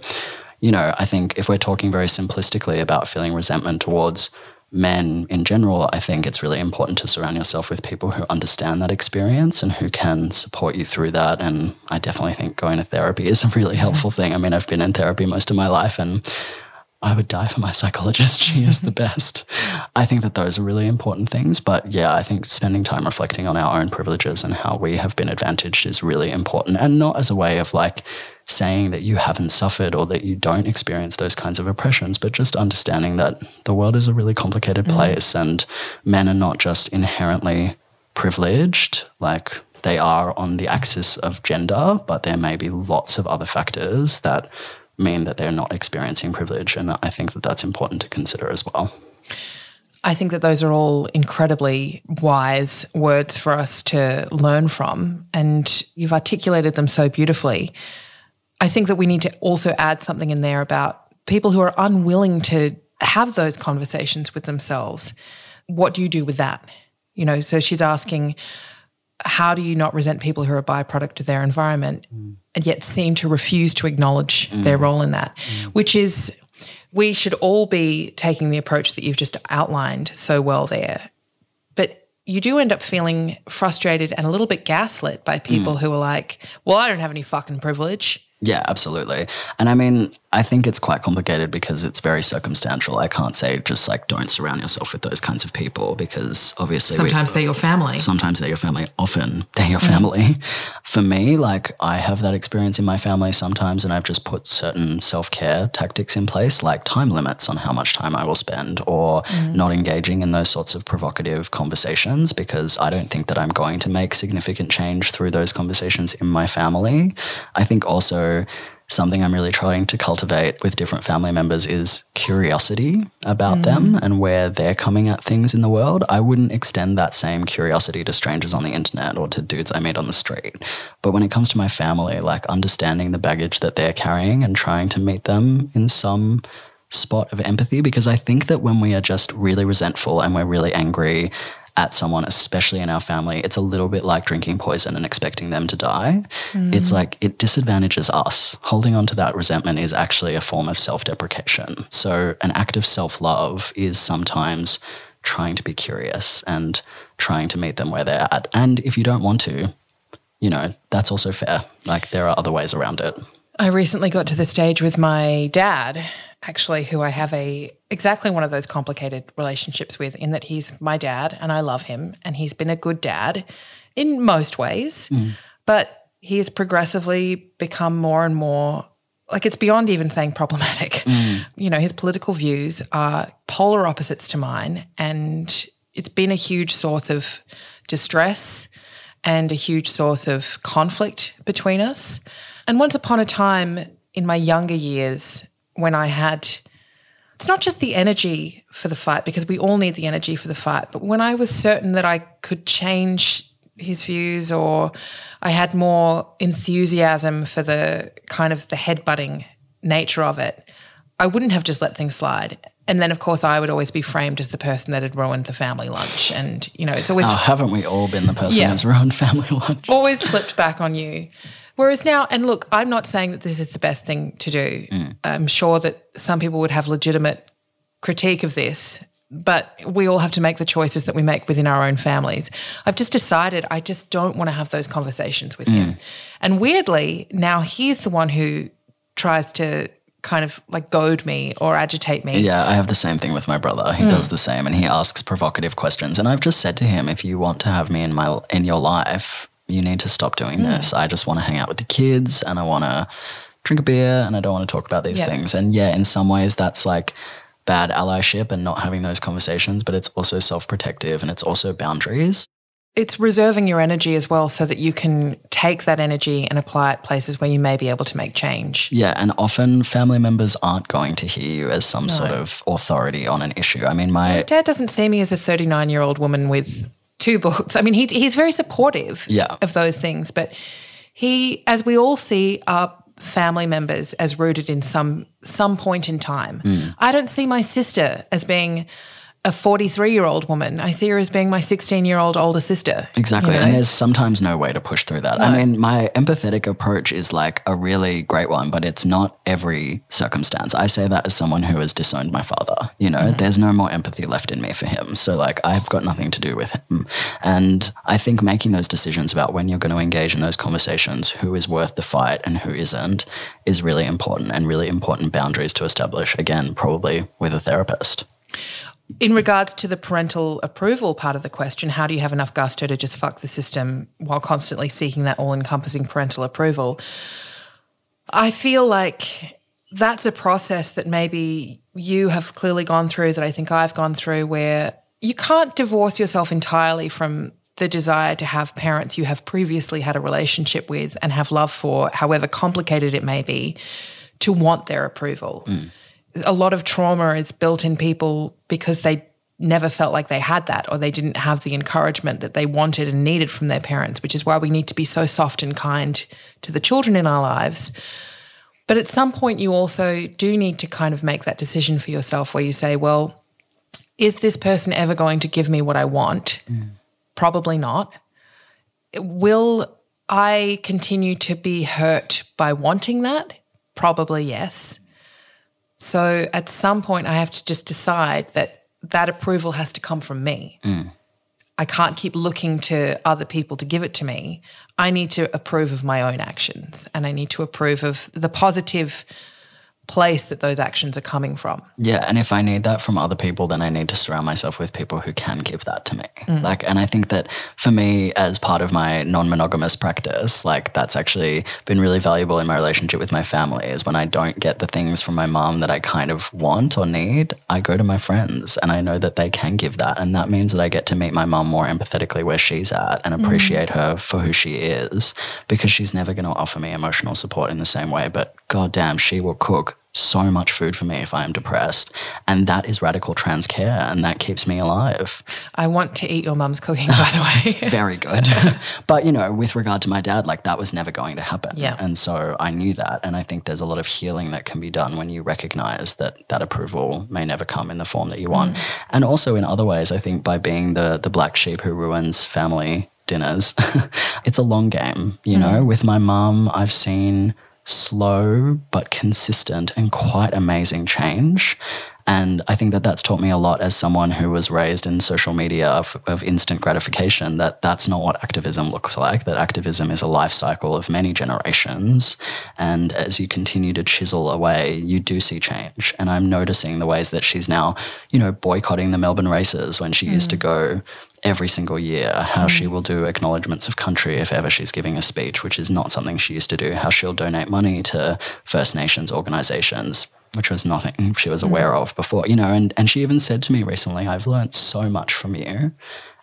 you know, I think if we're talking very simplistically about feeling resentment towards men in general, I think it's really important to surround yourself with people who understand that experience and who can support you through that. And I definitely think going to therapy is a really helpful thing. I mean, I've been in therapy most of my life and I would die for my psychologist. She is the best. I think that those are really important things. But yeah, I think spending time reflecting on our own privileges and how we have been advantaged is really important. And not as a way of like saying that you haven't suffered or that you don't experience those kinds of oppressions, but just understanding that the world is a really complicated mm. place and men are not just inherently privileged. Like they are on the axis of gender, but there may be lots of other factors that mean that they're not experiencing privilege. And I think that that's important to consider as well. I think that those are all incredibly wise words for us to learn from. And you've articulated them so beautifully. I think that we need to also add something in there about people who are unwilling to have those conversations with themselves. What do you do with that? You know, so she's asking, how do you not resent people who are a byproduct of their environment mm. And yet seem to refuse to acknowledge mm. their role in that? Mm. Which is, we should all be taking the approach that you've just outlined so well there. But you do end up feeling frustrated and a little bit gaslit by people mm. who are like, well, I don't have any fucking privilege. Yeah, absolutely. And I mean, I think it's quite complicated because it's very circumstantial. I can't say just like don't surround yourself with those kinds of people because obviously we- Sometimes they're your family. sometimes they're your family often they're your family for me like i have that experience in my family sometimes and i've just put certain self-care tactics in place like time limits on how much time i will spend or mm. not engaging in those sorts of provocative conversations because i don't think that i'm going to make significant change through those conversations in my family i think also something I'm really trying to cultivate with different family members is curiosity about mm. them and where they're coming at things in the world. I wouldn't extend that same curiosity to strangers on the internet or to dudes I meet on the street. But when it comes to my family, like understanding the baggage that they're carrying and trying to meet them in some spot of empathy, because I think that when we are just really resentful and we're really angry at someone, especially in our family, it's a little bit like drinking poison and expecting them to die. It's mm. like it disadvantages us. Holding on to that resentment is actually a form of self deprecation. So, an act of self love is sometimes trying to be curious and trying to meet them where they're at. And if you don't want to, you know, that's also fair. Like, there are other ways around it. I recently got to the stage with my dad, actually, who I have a exactly one of those complicated relationships with, in that he's my dad and I love him and he's been a good dad in most ways, mm. but he has progressively become more and more like it's beyond even saying problematic. Mm. You know, his political views are polar opposites to mine, and it's been a huge source of distress and a huge source of conflict between us. And once upon a time in my younger years, when I had, it's not just the energy for the fight, because we all need the energy for the fight, but when I was certain that I could change his views or I had more enthusiasm for the kind of the headbutting nature of it, I wouldn't have just let things slide. And then, of course, I would always be framed as the person that had ruined the family lunch. And, you know, it's always Oh, haven't we all been the person Yeah. who's ruined family lunch? always flipped back on you. Whereas now, and look, I'm not saying that this is the best thing to do. Mm. I'm sure that some people would have legitimate critique of this, but we all have to make the choices that we make within our own families. I've just decided I just don't want to have those conversations with him. Mm. And weirdly, now he's the one who tries to kind of like goad me or agitate me. Yeah, I have the same thing with my brother. He does mm. the same and he asks provocative questions. And I've just said to him, if you want to have me in my in your life, you need to stop doing hmm. this. I just want to hang out with the kids and I want to drink a beer and I don't want to talk about these Yeah. things. And yeah, in some ways that's like bad allyship and not having those conversations, but it's also self-protective and it's also boundaries. It's reserving your energy as well so that you can take that energy and apply it places where you may be able to make change. Yeah, and often family members aren't going to hear you as some sort of authority on an issue. I mean, my Dad doesn't see me as a 39 year old woman with two books. I mean, he, he's very supportive Yeah. of those things, but he, as we all see, our family members as rooted in some some point in time. Mm. I don't see my sister as being a 43 year old woman. I see her as being my 16 year old older sister. Exactly. you know? And there's sometimes no way to push through that. I mean, my empathetic approach is like a really great one, but it's not every circumstance. I say that as someone who has disowned my father. You know, mm-hmm. there's no more empathy left in me for him. So, like, I've got nothing to do with him. And I think making those decisions about when you're going to engage in those conversations, who is worth the fight and who isn't, is really important and really important boundaries to establish. Again, probably with a therapist. In regards to the parental approval part of the question, how do you have enough gusto to just fuck the system while constantly seeking that all encompassing parental approval? I feel like that's a process that maybe you have clearly gone through, that I think I've gone through, where you can't divorce yourself entirely from the desire to have parents you have previously had a relationship with and have love for, however complicated it may be, to want their approval mm. A lot of trauma is built in people because they never felt like they had that or they didn't have the encouragement that they wanted and needed from their parents, which is why we need to be so soft and kind to the children in our lives. But at some point, you also do need to kind of make that decision for yourself where you say, well, is this person ever going to give me what I want? Mm. Probably not. Will I continue to be hurt by wanting that? Probably yes. So at some point, I have to just decide that that approval has to come from me. I I can't keep looking to other people to give it to me. I need to approve of my own actions and I need to approve of the positive place that those actions are coming from. Yeah, and if I need that from other people, then I need to surround myself with people who can give that to me. Mm. Like, and I think that for me, as part of my non-monogamous practice, like that's actually been really valuable in my relationship with my family. Is when I don't get the things from my mom that I kind of want or need, I go to my friends, and I know that they can give that, and that means that I get to meet my mom more empathetically where she's at and mm. appreciate mm. her for who she is, because she's never going to offer me emotional support in the same way. But goddamn, she will cook so much food for me if I am depressed. And that is radical trans care and that keeps me alive. I want to eat your mum's cooking, by the way. it's very good. but, you know, with regard to my dad, like that was never going to happen. Yeah. And so I knew that. And I think there's a lot of healing that can be done when you recognize that that approval may never come in the form that you want. Mm. And also in other ways, I think by being the, the black sheep who ruins family dinners, it's a long game. You mm. know, with my mum, I've seen slow but consistent and quite amazing change. And I think that that's taught me a lot as someone who was raised in social media of, of, instant gratification that that's not what activism looks like, that activism is a life cycle of many generations. And as you continue to chisel away, you do see change. And I'm noticing the ways that she's now, you know, boycotting the Melbourne races when she mm. used to mm. go every single year, how mm. she will do acknowledgements of country if ever she's giving a speech, which is not something she used to do, how she'll donate money to First Nations organizations. Which was nothing she was aware mm. of before, you know, and, and she even said to me recently, I've learned so much from you.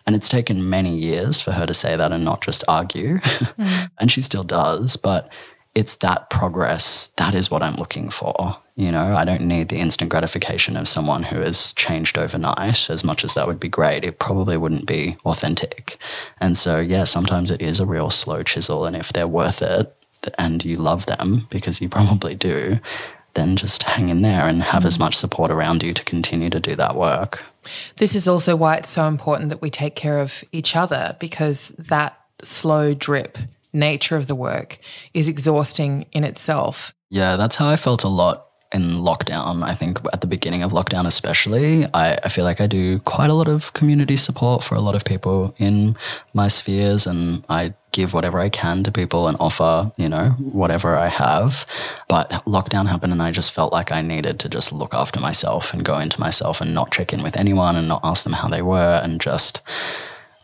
And it's taken many years for her to say that and not just argue. Mm. and she still does. But it's that progress that is what I'm looking for. You know, I don't need the instant gratification of someone who has changed overnight. As much as that would be great, it probably wouldn't be authentic. And so, yeah, sometimes it is a real slow chisel. And if they're worth it and you love them, because you probably do, then just hang in there and have as mm. much support around you to continue to do that work. This is also why it's so important that we take care of each other because that slow drip nature of the work is exhausting in itself. Yeah, that's how I felt a lot in lockdown. I think at the beginning of lockdown, especially, I, I, feel like I do quite a lot of community support for a lot of people in my spheres, and I give whatever I can to people and offer, you know, whatever I have. But lockdown happened, and I just felt like I needed to just look after myself and go into myself and not check in with anyone and not ask them how they were and just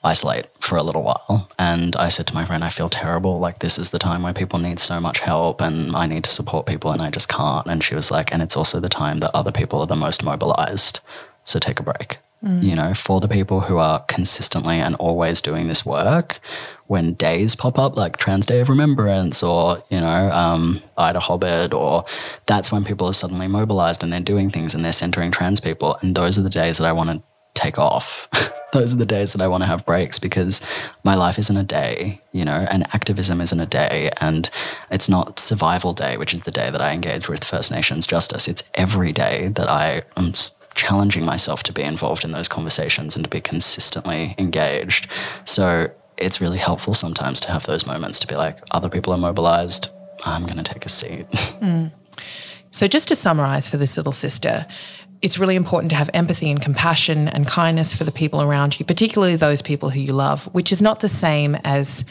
isolate for a little while. And I said to my friend, I feel terrible. Like, this is the time where people need so much help and I need to support people and I just can't. And she was like, and it's also the time that other people are the most mobilized. So take a break. Mm. You know, for the people who are consistently and always doing this work, when days pop up like Trans Day of Remembrance or, you know, um, IDAHOBIT, or that's when people are suddenly mobilized and they're doing things and they're centering trans people. And those are the days that I want to take off. Those are the days that I want to have breaks because my life isn't a day, you know, and activism isn't a day. And it's not survival day, which is the day that I engage with First Nations justice. It's every day that I am challenging myself to be involved in those conversations and to be consistently engaged. So it's really helpful sometimes to have those moments to be like, other people are mobilized. I'm going to take a seat. Mm. So, just to summarize for this little sister, it's really important to have empathy and compassion and kindness for the people around you, particularly those people who you love, which is not the same as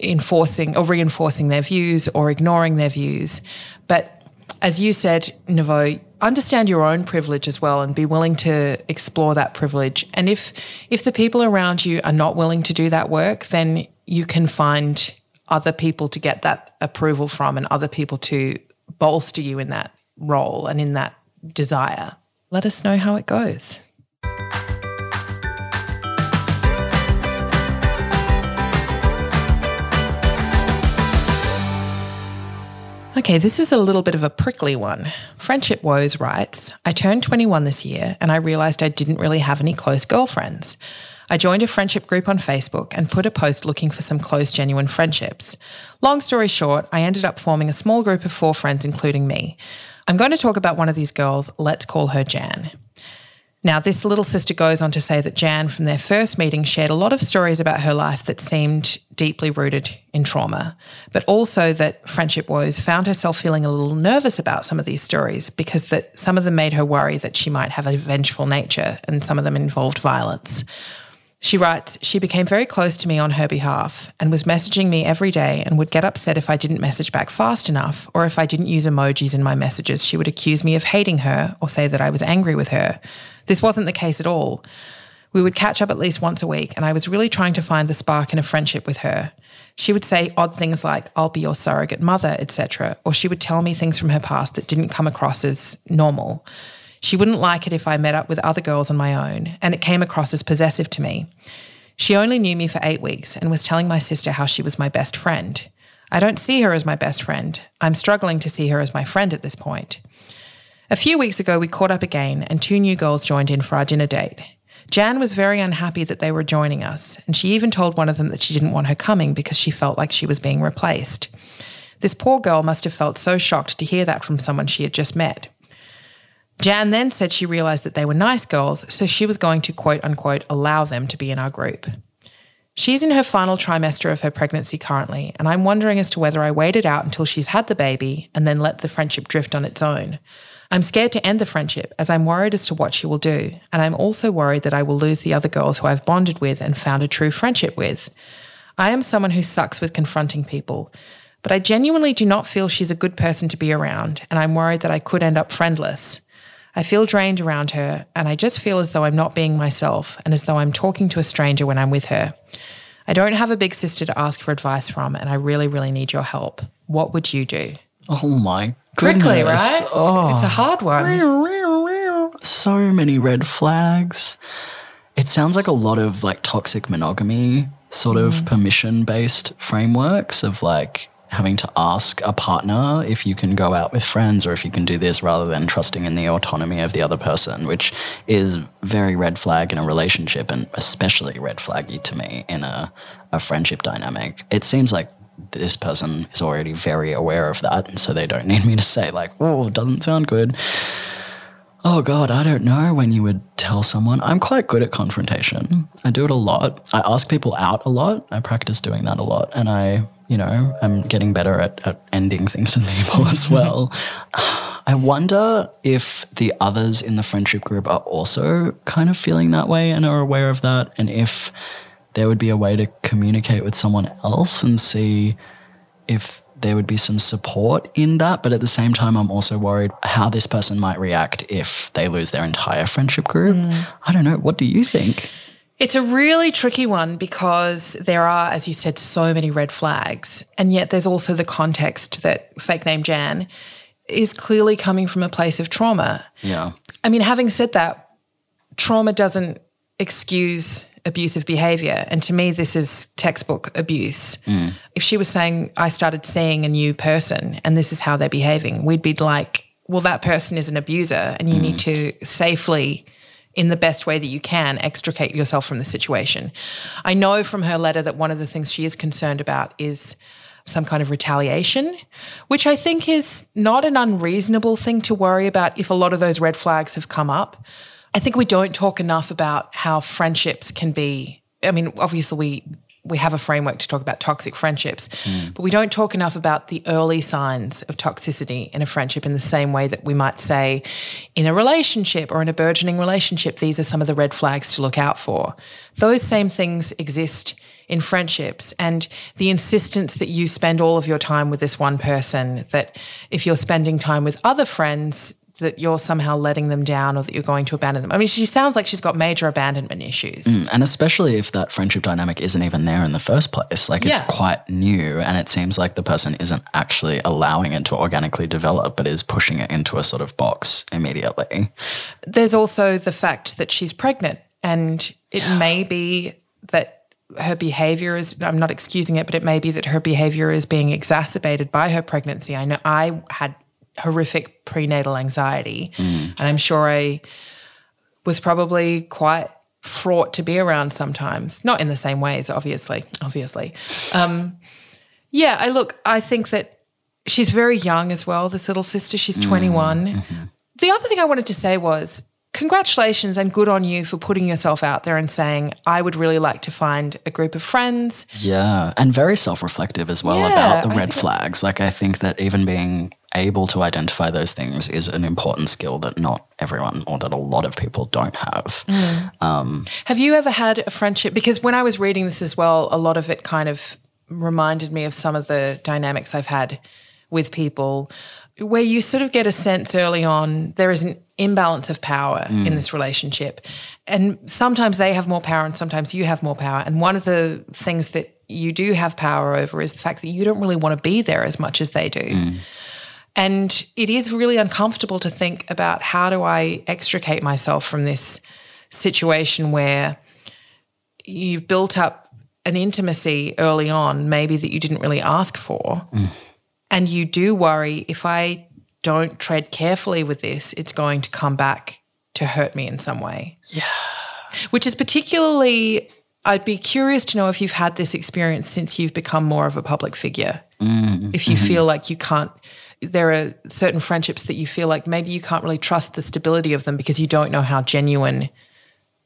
enforcing or reinforcing their views or ignoring their views. But as you said, Nevo, understand your own privilege as well and be willing to explore that privilege. And if if the people around you are not willing to do that work, then you can find other people to get that approval from and other people to bolster you in that role and in that desire let us know how it goes. Okay, this is a little bit of a prickly one. Friendship Woes writes I turned 21 this year and I realised I didn't really have any close girlfriends. I joined a friendship group on Facebook and put a post looking for some close, genuine friendships. Long story short, I ended up forming a small group of four friends, including me. I'm going to talk about one of these girls. Let's call her Jan. Now, this little sister goes on to say that Jan, from their first meeting, shared a lot of stories about her life that seemed deeply rooted in trauma, but also that Friendship Woes found herself feeling a little nervous about some of these stories because that some of them made her worry that she might have a vengeful nature and some of them involved violence. She writes, She became very close to me on her behalf and was messaging me every day and would get upset if I didn't message back fast enough or if I didn't use emojis in my messages. She would accuse me of hating her or say that I was angry with her. This wasn't the case at all. We would catch up at least once a week, and I was really trying to find the spark in a friendship with her. She would say odd things like, I'll be your surrogate mother, etc., or she would tell me things from her past that didn't come across as normal. She wouldn't like it if I met up with other girls on my own, and it came across as possessive to me. She only knew me for eight weeks and was telling my sister how she was my best friend. I don't see her as my best friend. I'm struggling to see her as my friend at this point. A few weeks ago, we caught up again, and two new girls joined in for our dinner date. Jan was very unhappy that they were joining us, and she even told one of them that she didn't want her coming because she felt like she was being replaced. This poor girl must have felt so shocked to hear that from someone she had just met. Jan then said she realised that they were nice girls, so she was going to quote unquote allow them to be in our group. She's in her final trimester of her pregnancy currently, and I'm wondering as to whether I waited out until she's had the baby and then let the friendship drift on its own. I'm scared to end the friendship as I'm worried as to what she will do, and I'm also worried that I will lose the other girls who I've bonded with and found a true friendship with. I am someone who sucks with confronting people, but I genuinely do not feel she's a good person to be around, and I'm worried that I could end up friendless. I feel drained around her, and I just feel as though I'm not being myself and as though I'm talking to a stranger when I'm with her. I don't have a big sister to ask for advice from, and I really, really need your help. What would you do? Oh my goodness. Quickly, right? Oh. It's a hard one. So many red flags. It sounds like a lot of like toxic monogamy sort of mm. permission based frameworks of like having to ask a partner if you can go out with friends or if you can do this rather than trusting in the autonomy of the other person, which is very red flag in a relationship and especially red flaggy to me in a, a friendship dynamic. It seems like this person is already very aware of that, and so they don't need me to say, like, oh, it doesn't sound good. Oh God, I don't know when you would tell someone. I'm quite good at confrontation. I do it a lot. I ask people out a lot. I practice doing that a lot. And I, you know, I'm getting better at, at ending things with people as well. I wonder if the others in the friendship group are also kind of feeling that way and are aware of that. And if there would be a way to communicate with someone else and see if there would be some support in that. But at the same time, I'm also worried how this person might react if they lose their entire friendship group. Mm. I don't know. What do you think? It's a really tricky one because there are, as you said, so many red flags. And yet there's also the context that fake name Jan is clearly coming from a place of trauma. Yeah. I mean, having said that, trauma doesn't excuse abusive behavior. And to me, this is textbook abuse. Mm. If she was saying, I started seeing a new person and this is how they're behaving, we'd be like, well, that person is an abuser and you mm. need to safely, in the best way that you can, extricate yourself from the situation. I know from her letter that one of the things she is concerned about is some kind of retaliation, which I think is not an unreasonable thing to worry about if a lot of those red flags have come up. I think we don't talk enough about how friendships can be. I mean, obviously we we have a framework to talk about toxic friendships, hmm. but we don't talk enough about the early signs of toxicity in a friendship in the same way that we might say in a relationship or in a burgeoning relationship, these are some of the red flags to look out for. Those same things exist in friendships and the insistence that you spend all of your time with this one person, that if you're spending time with other friends, that you're somehow letting them down or that you're going to abandon them. I mean, she sounds like she's got major abandonment issues. Mm, And especially if that friendship dynamic isn't even there in the first place. Like it's quite new and it seems like the person isn't actually allowing it to organically develop, but is pushing it into a sort of box immediately. There's also the fact that she's pregnant, and it may be that her behavior is, I'm not excusing it, but it may be that her behavior is being exacerbated by her pregnancy. I know I had horrific prenatal anxiety, mm. and I'm sure I was probably quite fraught to be around sometimes, not in the same ways, obviously, obviously. Um, yeah, I look, I think that she's very young as well, this little sister. She's mm. 21. Mm-hmm. The other thing I wanted to say was congratulations and good on you for putting yourself out there and saying, I would really like to find a group of friends. Yeah, and very self-reflective as well Yeah, about the red flags. Like I think that even being able to identify those things is an important skill that not everyone or that a lot of people don't have. Mm. Um, Have you ever had a friendship? Because when I was reading this as well, a lot of it kind of reminded me of some of the dynamics I've had with people where you sort of get a sense early on there is an imbalance of power in mm. this relationship. And sometimes they have more power and sometimes you have more power. And one of the things that you do have power over is the fact that you don't really want to be there as much as they do. Mm. And it is really uncomfortable to think about how do I extricate myself from this situation where you've built up an intimacy early on, maybe that you didn't really ask for. Mm. And you do worry if I don't tread carefully with this, it's going to come back to hurt me in some way. Yeah. Which is particularly, I'd be curious to know if you've had this experience since you've become more of a public figure. Mm, if you mm-hmm. feel like you can't, there are certain friendships that you feel like maybe you can't really trust the stability of them because you don't know how genuine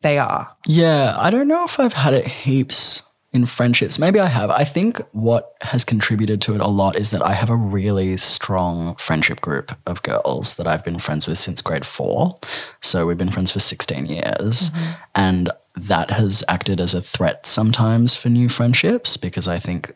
they are. Yeah, I don't know if I've had it heaps in friendships. Maybe I have. I think what has contributed to it a lot is that I have a really strong friendship group of girls that I've been friends with since grade four. So we've been friends for 16 years. Mm-hmm. And that has acted as a threat sometimes for new friendships because I think,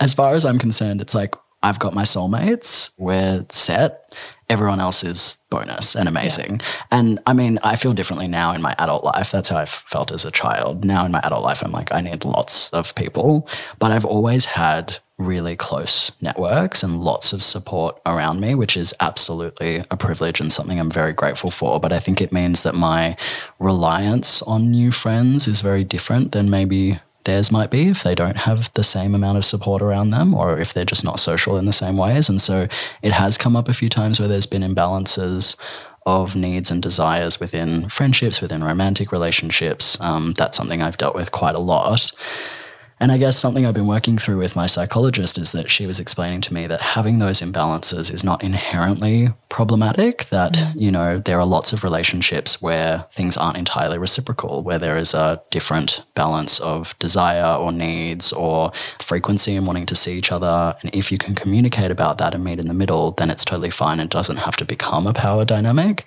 as far as I'm concerned, it's like I've got my soulmates, we're set. Everyone else is bonus and amazing. And I mean, I feel differently now in my adult life. That's how I felt as a child. Now in my adult life, I'm like, I need lots of people. But I've always had really close networks and lots of support around me, which is absolutely a privilege and something I'm very grateful for. But I think it means that my reliance on new friends is very different than maybe theirs might be if they don't have the same amount of support around them or if they're just not social in the same ways. And so it has come up a few times where there's been imbalances of needs and desires within friendships, within romantic relationships. Um, that's something I've dealt with quite a lot. And I guess something I've been working through with my psychologist is that she was explaining to me that having those imbalances is not inherently problematic, that, mm. you know, there are lots of relationships where things aren't entirely reciprocal, where there is a different balance of desire or needs or frequency and wanting to see each other. And if you can communicate about that and meet in the middle, then it's totally fine. It doesn't have to become a power dynamic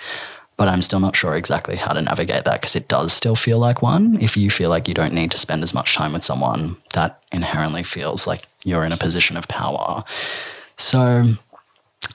but I'm still not sure exactly how to navigate that because it does still feel like one. If you feel like you don't need to spend as much time with someone, that inherently feels like you're in a position of power. So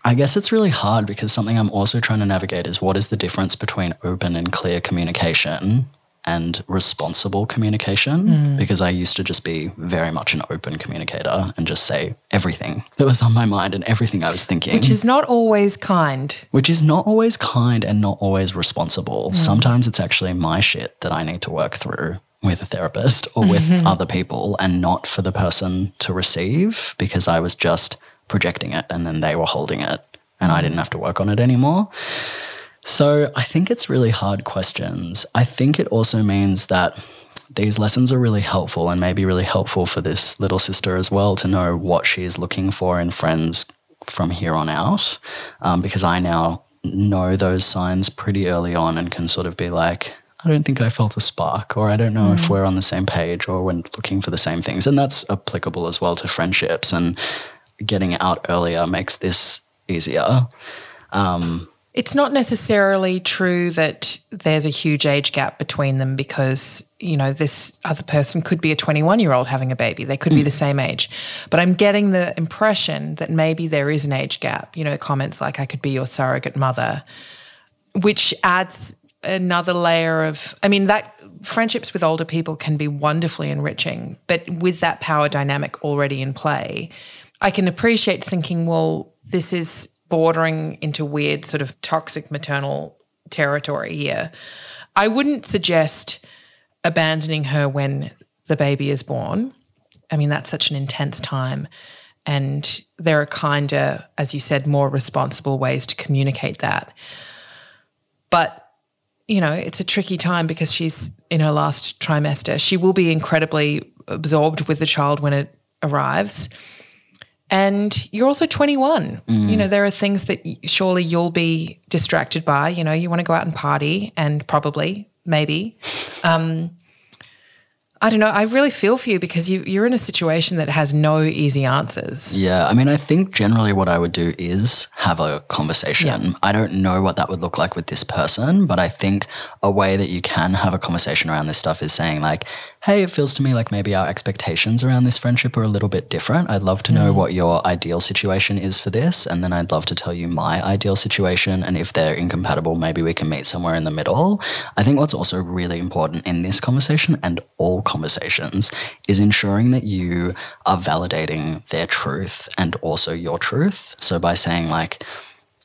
I guess it's really hard because something I'm also trying to navigate is what is the difference between open and clear communication and responsible communication mm. because I used to just be very much an open communicator and just say everything that was on my mind and everything I was thinking Which is not always kind. which is not always kind and not always responsible. Mm. Sometimes it's actually my shit that I need to work through with a therapist or with mm-hmm. other people and not for the person to receive because I was just projecting it and then they were holding it and I didn't have to work on it anymore. So I think it's really hard questions. I think it also means that these lessons are really helpful and maybe really helpful for this little sister as well to know what she is looking for in friends from here on out. Um, because I now know those signs pretty early on and can sort of be like, I don't think I felt a spark, or I don't know if we're on the same page or we're looking for the same things. And that's applicable as well to friendships. And getting out earlier makes this easier. Um, It's not necessarily true that there's a huge age gap between them because, you know, this other person could be a 21 year old having a baby. They could be hmm. the same age. But I'm getting the impression that maybe there is an age gap. You know, comments like, I could be your surrogate mother, which adds another layer of, I mean, that friendships with older people can be wonderfully enriching. But with that power dynamic already in play, I can appreciate thinking, well, this is bordering into weird sort of toxic maternal territory here. I wouldn't suggest abandoning her when the baby is born. I mean, that's such an intense time. And there are kinder, as you said, more responsible ways to communicate that. But you know, it's a tricky time because she's in her last trimester. She will be incredibly absorbed with the child when it arrives. And you're also 21. You know, there are things that surely you'll be distracted by. You know, you want to go out and party and probably, maybe. Um, I don't know. I really feel for you because you, you're in a situation that has no easy answers. Yeah, I mean, I think generally what I would do is have a conversation. Yeah. I don't know what that would look like with this person, but I think a way that you can have a conversation around this stuff is saying, like, hey, it feels to me like maybe our expectations around this friendship are a little bit different. I'd love to know mm. what your ideal situation is for this. And then I'd love to tell you my ideal situation. And if they're incompatible, maybe we can meet somewhere in the middle. I think what's also really important in this conversation and all conversations is ensuring that you are validating their truth and also your truth. So by saying, like,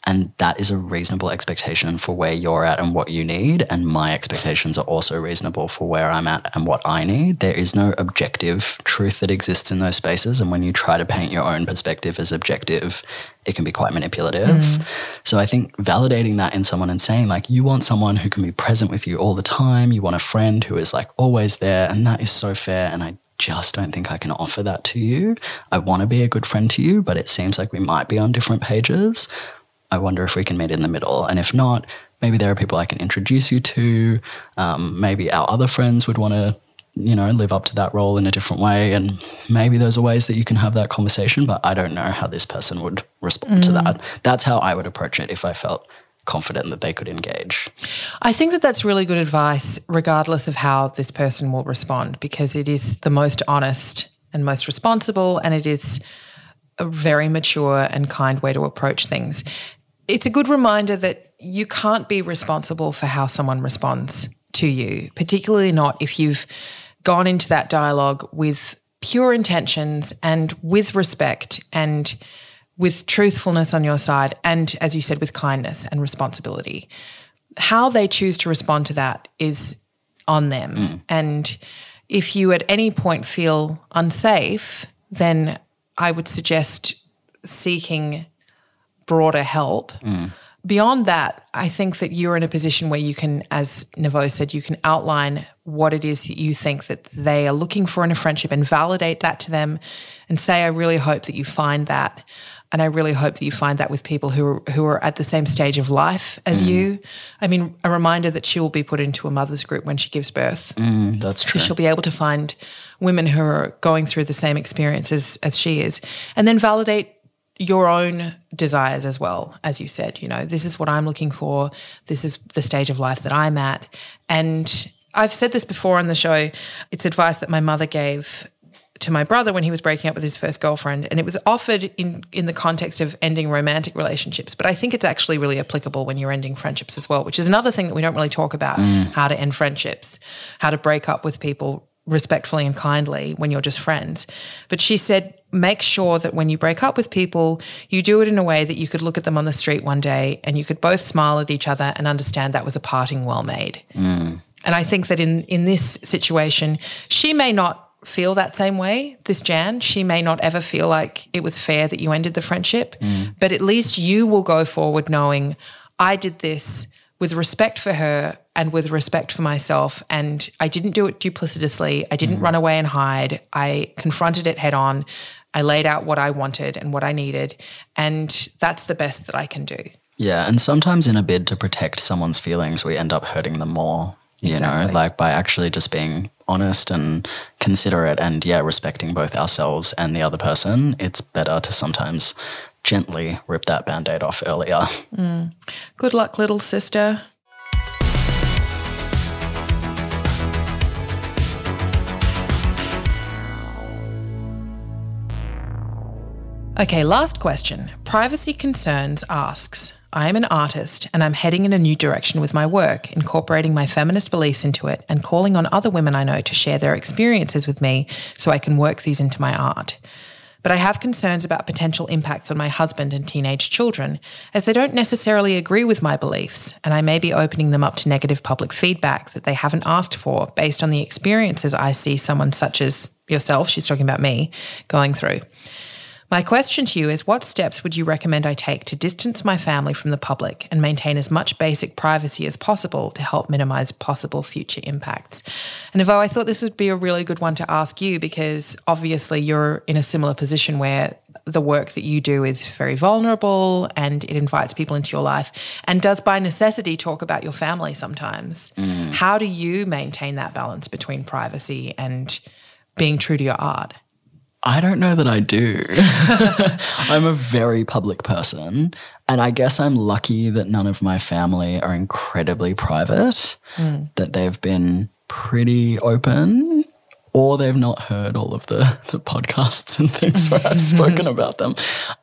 and that is a reasonable expectation for where you're at and what you need. And my expectations are also reasonable for where I'm at and what I need. There is no objective truth that exists in those spaces. And when you try to paint your own perspective as objective, it can be quite manipulative. Mm. So I think validating that in someone and saying, like, you want someone who can be present with you all the time. You want a friend who is like always there. And that is so fair. And I just don't think I can offer that to you. I want to be a good friend to you, but it seems like we might be on different pages. I wonder if we can meet in the middle. And if not, maybe there are people I can introduce you to. Um, maybe our other friends would want to, you know, live up to that role in a different way. And maybe those are ways that you can have that conversation, but I don't know how this person would respond to that. That's how I would approach it if I felt confident that they could engage. I think that that's really good advice, regardless of how this person will respond, because it is the most honest and most responsible, and it is a very mature and kind way to approach things. It's a good reminder that you can't be responsible for how someone responds to you, particularly not if you've gone into that dialogue with pure intentions and with respect and with truthfulness on your side, and as you said, with kindness and responsibility. How they choose to respond to that is on them. Mm. And if you at any point feel unsafe, then I would suggest seeking broader help. Beyond that, I think that you're in a position where you can, as Nevo said, you can outline what it is that you think that they are looking for in a friendship and validate that to them and say, I really hope that you find that. And I really hope that you find that with people who are, who are at the same stage of life as you. I mean, a reminder that she will be put into a mother's group when she gives birth. Mm, that's So true. she'll be able to find women who are going through the same experiences as she is, and then validate your own desires as well. As you said, you know, this is what I'm looking for. This is the stage of life that I'm at. And I've said this before on the show. It's advice that my mother gave to my brother when he was breaking up with his first girlfriend and it was offered in in the context of ending romantic relationships but i think it's actually really applicable when you're ending friendships as well which is another thing that we don't really talk about mm. how to end friendships how to break up with people respectfully and kindly when you're just friends but she said make sure that when you break up with people you do it in a way that you could look at them on the street one day and you could both smile at each other and understand that was a parting well made mm. and I think that in in this situation, she may not feel that same way, this Jan. She may not ever feel like it was fair that you ended the friendship, mm. but at least you will go forward knowing I did this with respect for her and with respect for myself. And I didn't do it duplicitously. I didn't mm. run away and hide. I confronted it head on. I laid out what I wanted and what I needed. And that's the best that I can do. Yeah, and sometimes in a bid to protect someone's feelings, we end up hurting them more. You Exactly. know, like by actually just being honest and considerate and, yeah, respecting both ourselves and the other person, it's better to sometimes gently rip that band aid off earlier. Mm. Good luck, little sister. Okay, last question. Privacy Concerns asks I am an artist and I'm heading in a new direction with my work, incorporating my feminist beliefs into it and calling on other women I know to share their experiences with me so I can work these into my art. But I have concerns about potential impacts on my husband and teenage children, as they don't necessarily agree with my beliefs, and I may be opening them up to negative public feedback that they haven't asked for based on the experiences I see someone such as yourself, she's talking about me, going through. My question to you is what steps would you recommend I take to distance my family from the public and maintain as much basic privacy as possible to help minimize possible future impacts? And Nevo, I thought this would be a really good one to ask you because obviously you're in a similar position where the work that you do is very vulnerable and it invites people into your life and does by necessity talk about your family sometimes. Mm. How do you maintain that balance between privacy and being true to your art? I don't know that I do. I'm a very public person. And I guess I'm lucky that none of my family are incredibly private, hmm. that they've been pretty open, or they've not heard all of the, the podcasts and things where I've mm-hmm. spoken about them.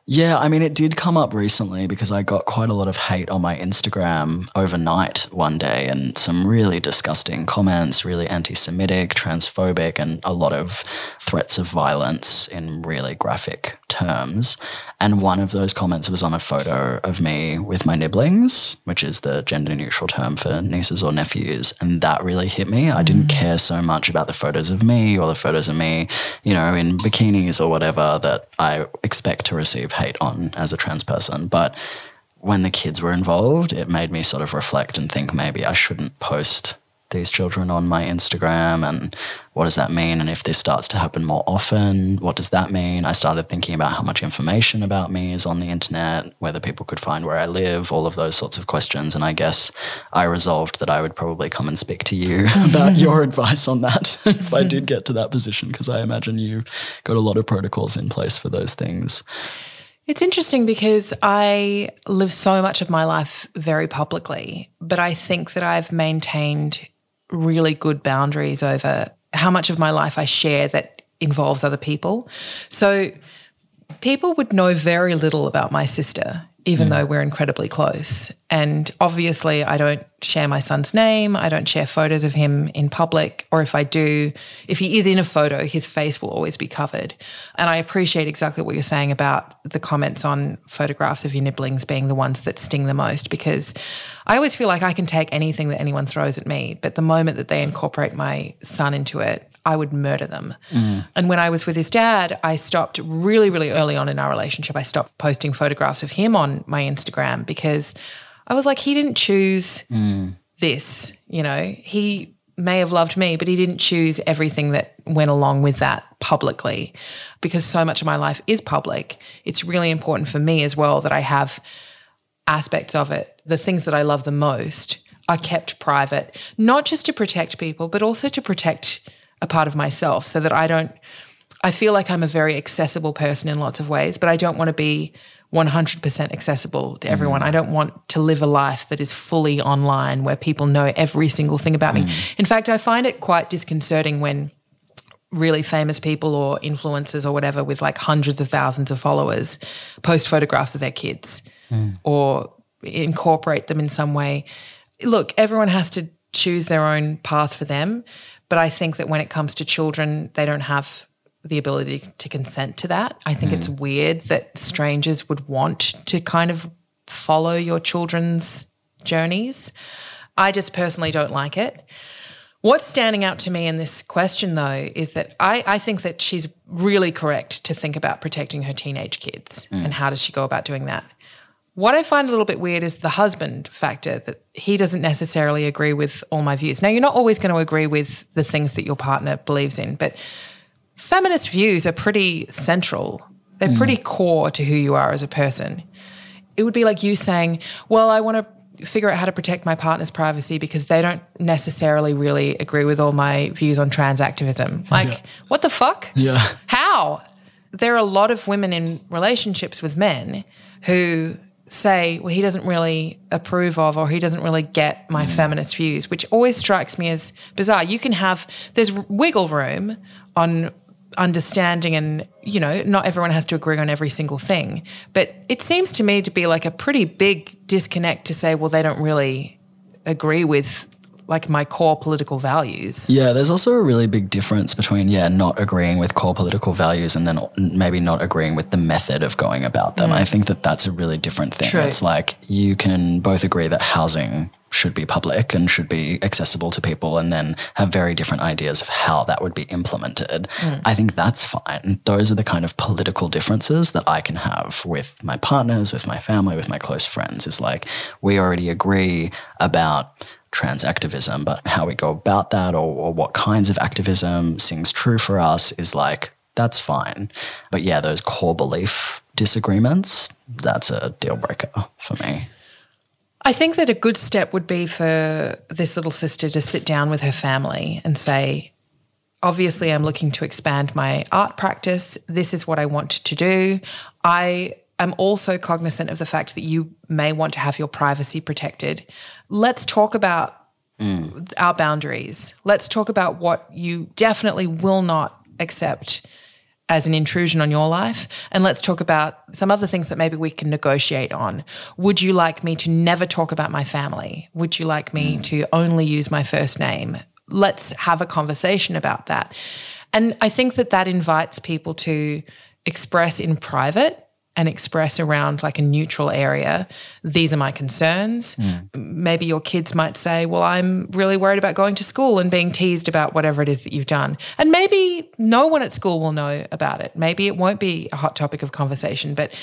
Yeah, I mean, it did come up recently because I got quite a lot of hate on my Instagram overnight one day and some really disgusting comments, really anti Semitic, transphobic, and a lot of threats of violence in really graphic terms. And one of those comments was on a photo of me with my nibblings, which is the gender neutral term for nieces or nephews. And that really hit me. I didn't mm. care so much about the photos of me or the photos of me, you know, in bikinis or whatever that I expect to receive hate on as a trans person. But when the kids were involved, it made me sort of reflect and think maybe I shouldn't post these children on my Instagram and what does that mean? And if this starts to happen more often, what does that mean? I started thinking about how much information about me is on the internet, whether people could find where I live, all of those sorts of questions. And I guess I resolved that I would probably come and speak to you about your advice on that if I did get to that position, because I imagine you've got a lot of protocols in place for those things. It's interesting because I live so much of my life very publicly, but I think that I've maintained really good boundaries over how much of my life I share that involves other people. So people would know very little about my sister, even mm. though we're incredibly close. And obviously, I don't share my son's name. I don't share photos of him in public. Or if I do, if he is in a photo, his face will always be covered. And I appreciate exactly what you're saying about the comments on photographs of your nibblings being the ones that sting the most, because I always feel like I can take anything that anyone throws at me. But the moment that they incorporate my son into it, I would murder them. Mm. And when I was with his dad, I stopped really, really early on in our relationship. I stopped posting photographs of him on my Instagram because I was like, he didn't choose mm. this. You know, he may have loved me, but he didn't choose everything that went along with that publicly because so much of my life is public. It's really important for me as well that I have aspects of it, the things that I love the most, are kept private, not just to protect people, but also to protect a part of myself so that I don't. I feel like I'm a very accessible person in lots of ways, but I don't want to be 100% accessible to everyone. Mm. I don't want to live a life that is fully online where people know every single thing about me. Mm. In fact, I find it quite disconcerting when really famous people or influencers or whatever with like hundreds of thousands of followers post photographs of their kids mm. or incorporate them in some way. Look, everyone has to choose their own path for them, but I think that when it comes to children, they don't have the ability to consent to that. I think it's mm. weird that strangers would want to kind of follow your children's journeys. I just personally don't like it. What's standing out to me in this question, though, is that I, I think that she's really correct to think about protecting her teenage kids mm. and how does she go about doing that. What I find a little bit weird is the husband factor that he doesn't necessarily agree with all my views. Now, you're not always going to agree with the things that your partner believes in, but feminist views are pretty central. They're pretty mm. core to who you are as a person. It would be like you saying, Well, I want to figure out how to protect my partner's privacy because they don't necessarily really agree with all my views on trans activism. Like, what the fuck? Yeah. How? There are a lot of women in relationships with men who say, well, he doesn't really approve of or he doesn't really get my mm. feminist views, which always strikes me as bizarre. You can have, there's wiggle room on understanding and, you know, not everyone has to agree on every single thing. But it seems to me to be like a pretty big disconnect to say, well, they don't really agree with like my core political values. Yeah, there's also a really big difference between, yeah, not agreeing with core political values and then maybe not agreeing with the method of going about them. I mm. think that that's a really different thing. True. It's like you can both agree that housing should be public and should be accessible to people and then have very different ideas of how that would be implemented. Mm. I think that's fine. Those are the kind of political differences that I can have with my partners, with my family, with my close friends. Is like we already agree about trans activism, but how we go about that or, or what kinds of activism sings true for us is like that's fine. But yeah, those core belief disagreements, that's a deal breaker for me. I think that a good step would be for this little sister to sit down with her family and say, obviously, I'm looking to expand my art practice. This is what I want to do. I am also cognizant of the fact that you may want to have your privacy protected. Let's talk about mm. our boundaries. Let's talk about what you definitely will not accept as an intrusion on your life. And let's talk about some other things that maybe we can negotiate on. Would you like me to never talk about my family? Would you like me mm. to only use my first name? Let's have a conversation about that. And I think that that invites people to express in private and express around like a neutral area. These are my concerns. Mm. maybe your kids might say well i'm really worried about going to school and being teased about whatever it is that you've done. And maybe no one at school will know about it. Maybe it won't be a hot topic of conversation but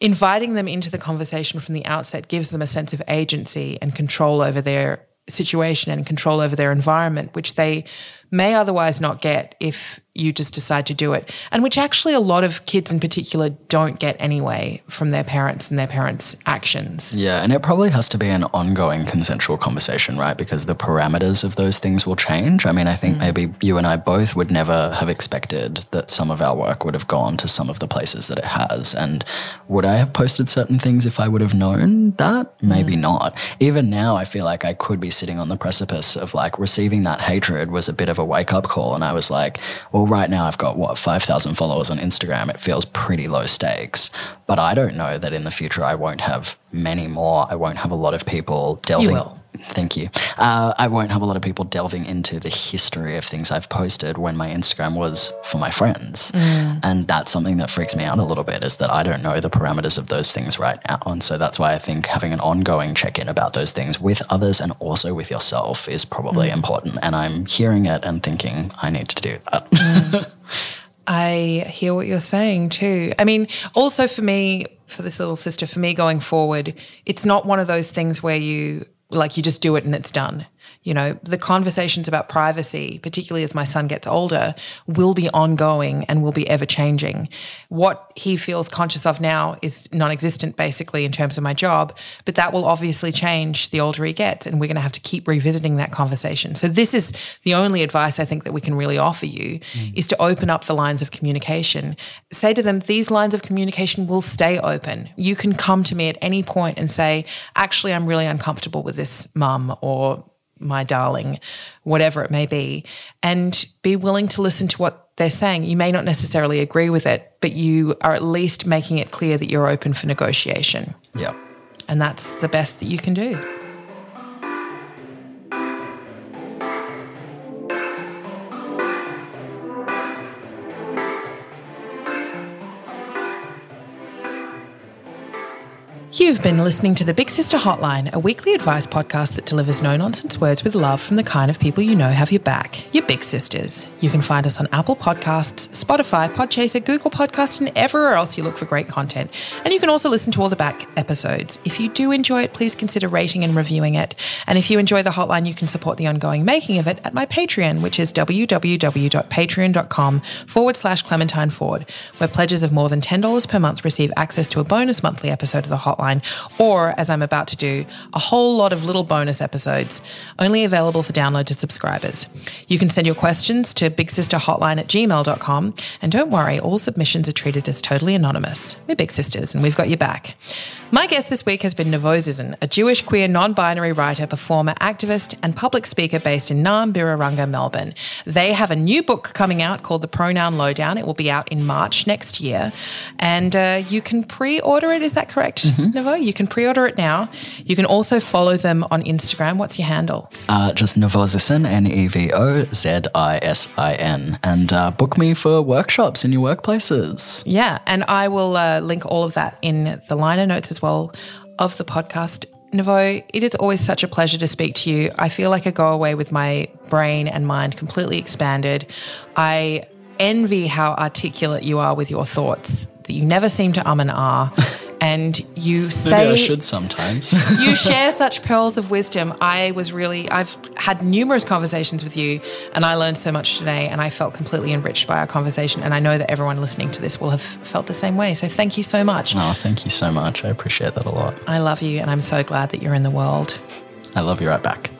inviting them into the conversation from the outset gives them a sense of agency and control over their situation and control over their environment which they may otherwise not get if you just decide to do it, and which actually a lot of kids in particular don't get anyway from their parents and their parents' actions. Yeah, and it probably has to be an ongoing consensual conversation, right? Because the parameters of those things will change. I mean, I think mm. maybe you and I both would never have expected that some of our work would have gone to some of the places that it has. And would I have posted certain things if I would have known that? Maybe mm. not. Even now, I feel like I could be sitting on the precipice of like receiving that hatred was a bit of a wake up call. And I was like, well, right now I've got what, 5,000 followers on Instagram. It feels pretty low stakes. But I don't know that in the future I won't have many more. I won't have a lot of people delving. You will. Thank you. Uh, I won't have a lot of people delving into the history of things I've posted when my Instagram was for my friends. Mm. And that's something that freaks me out a little bit is that I don't know the parameters of those things right now. And so that's why I think having an ongoing check in about those things with others and also with yourself is probably mm. important. And I'm hearing it and thinking, I need to do that. Mm. I hear what you're saying too. I mean, also for me, for this little sister, for me going forward, it's not one of those things where you like you just do it and it's done. You know, the conversations about privacy, particularly as my son gets older, will be ongoing and will be ever changing. What he feels conscious of now is non existent, basically, in terms of my job, but that will obviously change the older he gets. And we're going to have to keep revisiting that conversation. So, this is the only advice I think that we can really offer you mm. is to open up the lines of communication. Say to them, these lines of communication will stay open. You can come to me at any point and say, actually, I'm really uncomfortable with this, mum, or my darling, whatever it may be, and be willing to listen to what they're saying. You may not necessarily agree with it, but you are at least making it clear that you're open for negotiation. Yeah. And that's the best that you can do. You've been listening to the Big Sister Hotline, a weekly advice podcast that delivers no nonsense words with love from the kind of people you know have your back, your big sisters. You can find us on Apple Podcasts, Spotify, Podchaser, Google Podcasts, and everywhere else you look for great content. And you can also listen to all the back episodes. If you do enjoy it, please consider rating and reviewing it. And if you enjoy the hotline, you can support the ongoing making of it at my Patreon, which is www.patreon.com forward slash Clementine Ford, where pledges of more than $10 per month receive access to a bonus monthly episode of the hotline Hotline, or as I'm about to do, a whole lot of little bonus episodes, only available for download to subscribers. You can send your questions to bigsisterhotline at gmail.com, and don't worry, all submissions are treated as totally anonymous. We're big sisters, and we've got your back. My guest this week has been Nevo Zisin, a Jewish queer non binary writer, performer, activist, and public speaker based in Naarm, Birrarunga, Melbourne. They have a new book coming out called The Pronoun Lowdown. It will be out in March next year. And uh, you can pre order it, is that correct, mm-hmm. You can pre order it now. You can also follow them on Instagram. What's your handle? Uh, just Zisin, N E V O Z I S I N. And uh, book me for workshops in your workplaces. Yeah. And I will uh, link all of that in the liner notes as well of the podcast. Nevo, it is always such a pleasure to speak to you. I feel like I go away with my brain and mind completely expanded. I envy how articulate you are with your thoughts, that you never seem to um and ah. and you Maybe say I should sometimes. you share such pearls of wisdom. I was really, I've had numerous conversations with you, and I learned so much today, and I felt completely enriched by our conversation. And I know that everyone listening to this will have felt the same way. So thank you so much. oh, thank you so much. I appreciate that a lot. I love you, and I'm so glad that you're in the world. I love you right back.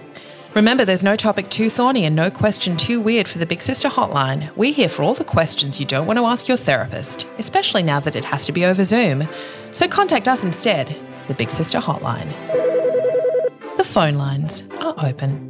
Remember, there's no topic too thorny and no question too weird for the Big Sister Hotline. We're here for all the questions you don't want to ask your therapist, especially now that it has to be over Zoom. So contact us instead, the Big Sister Hotline. The phone lines are open.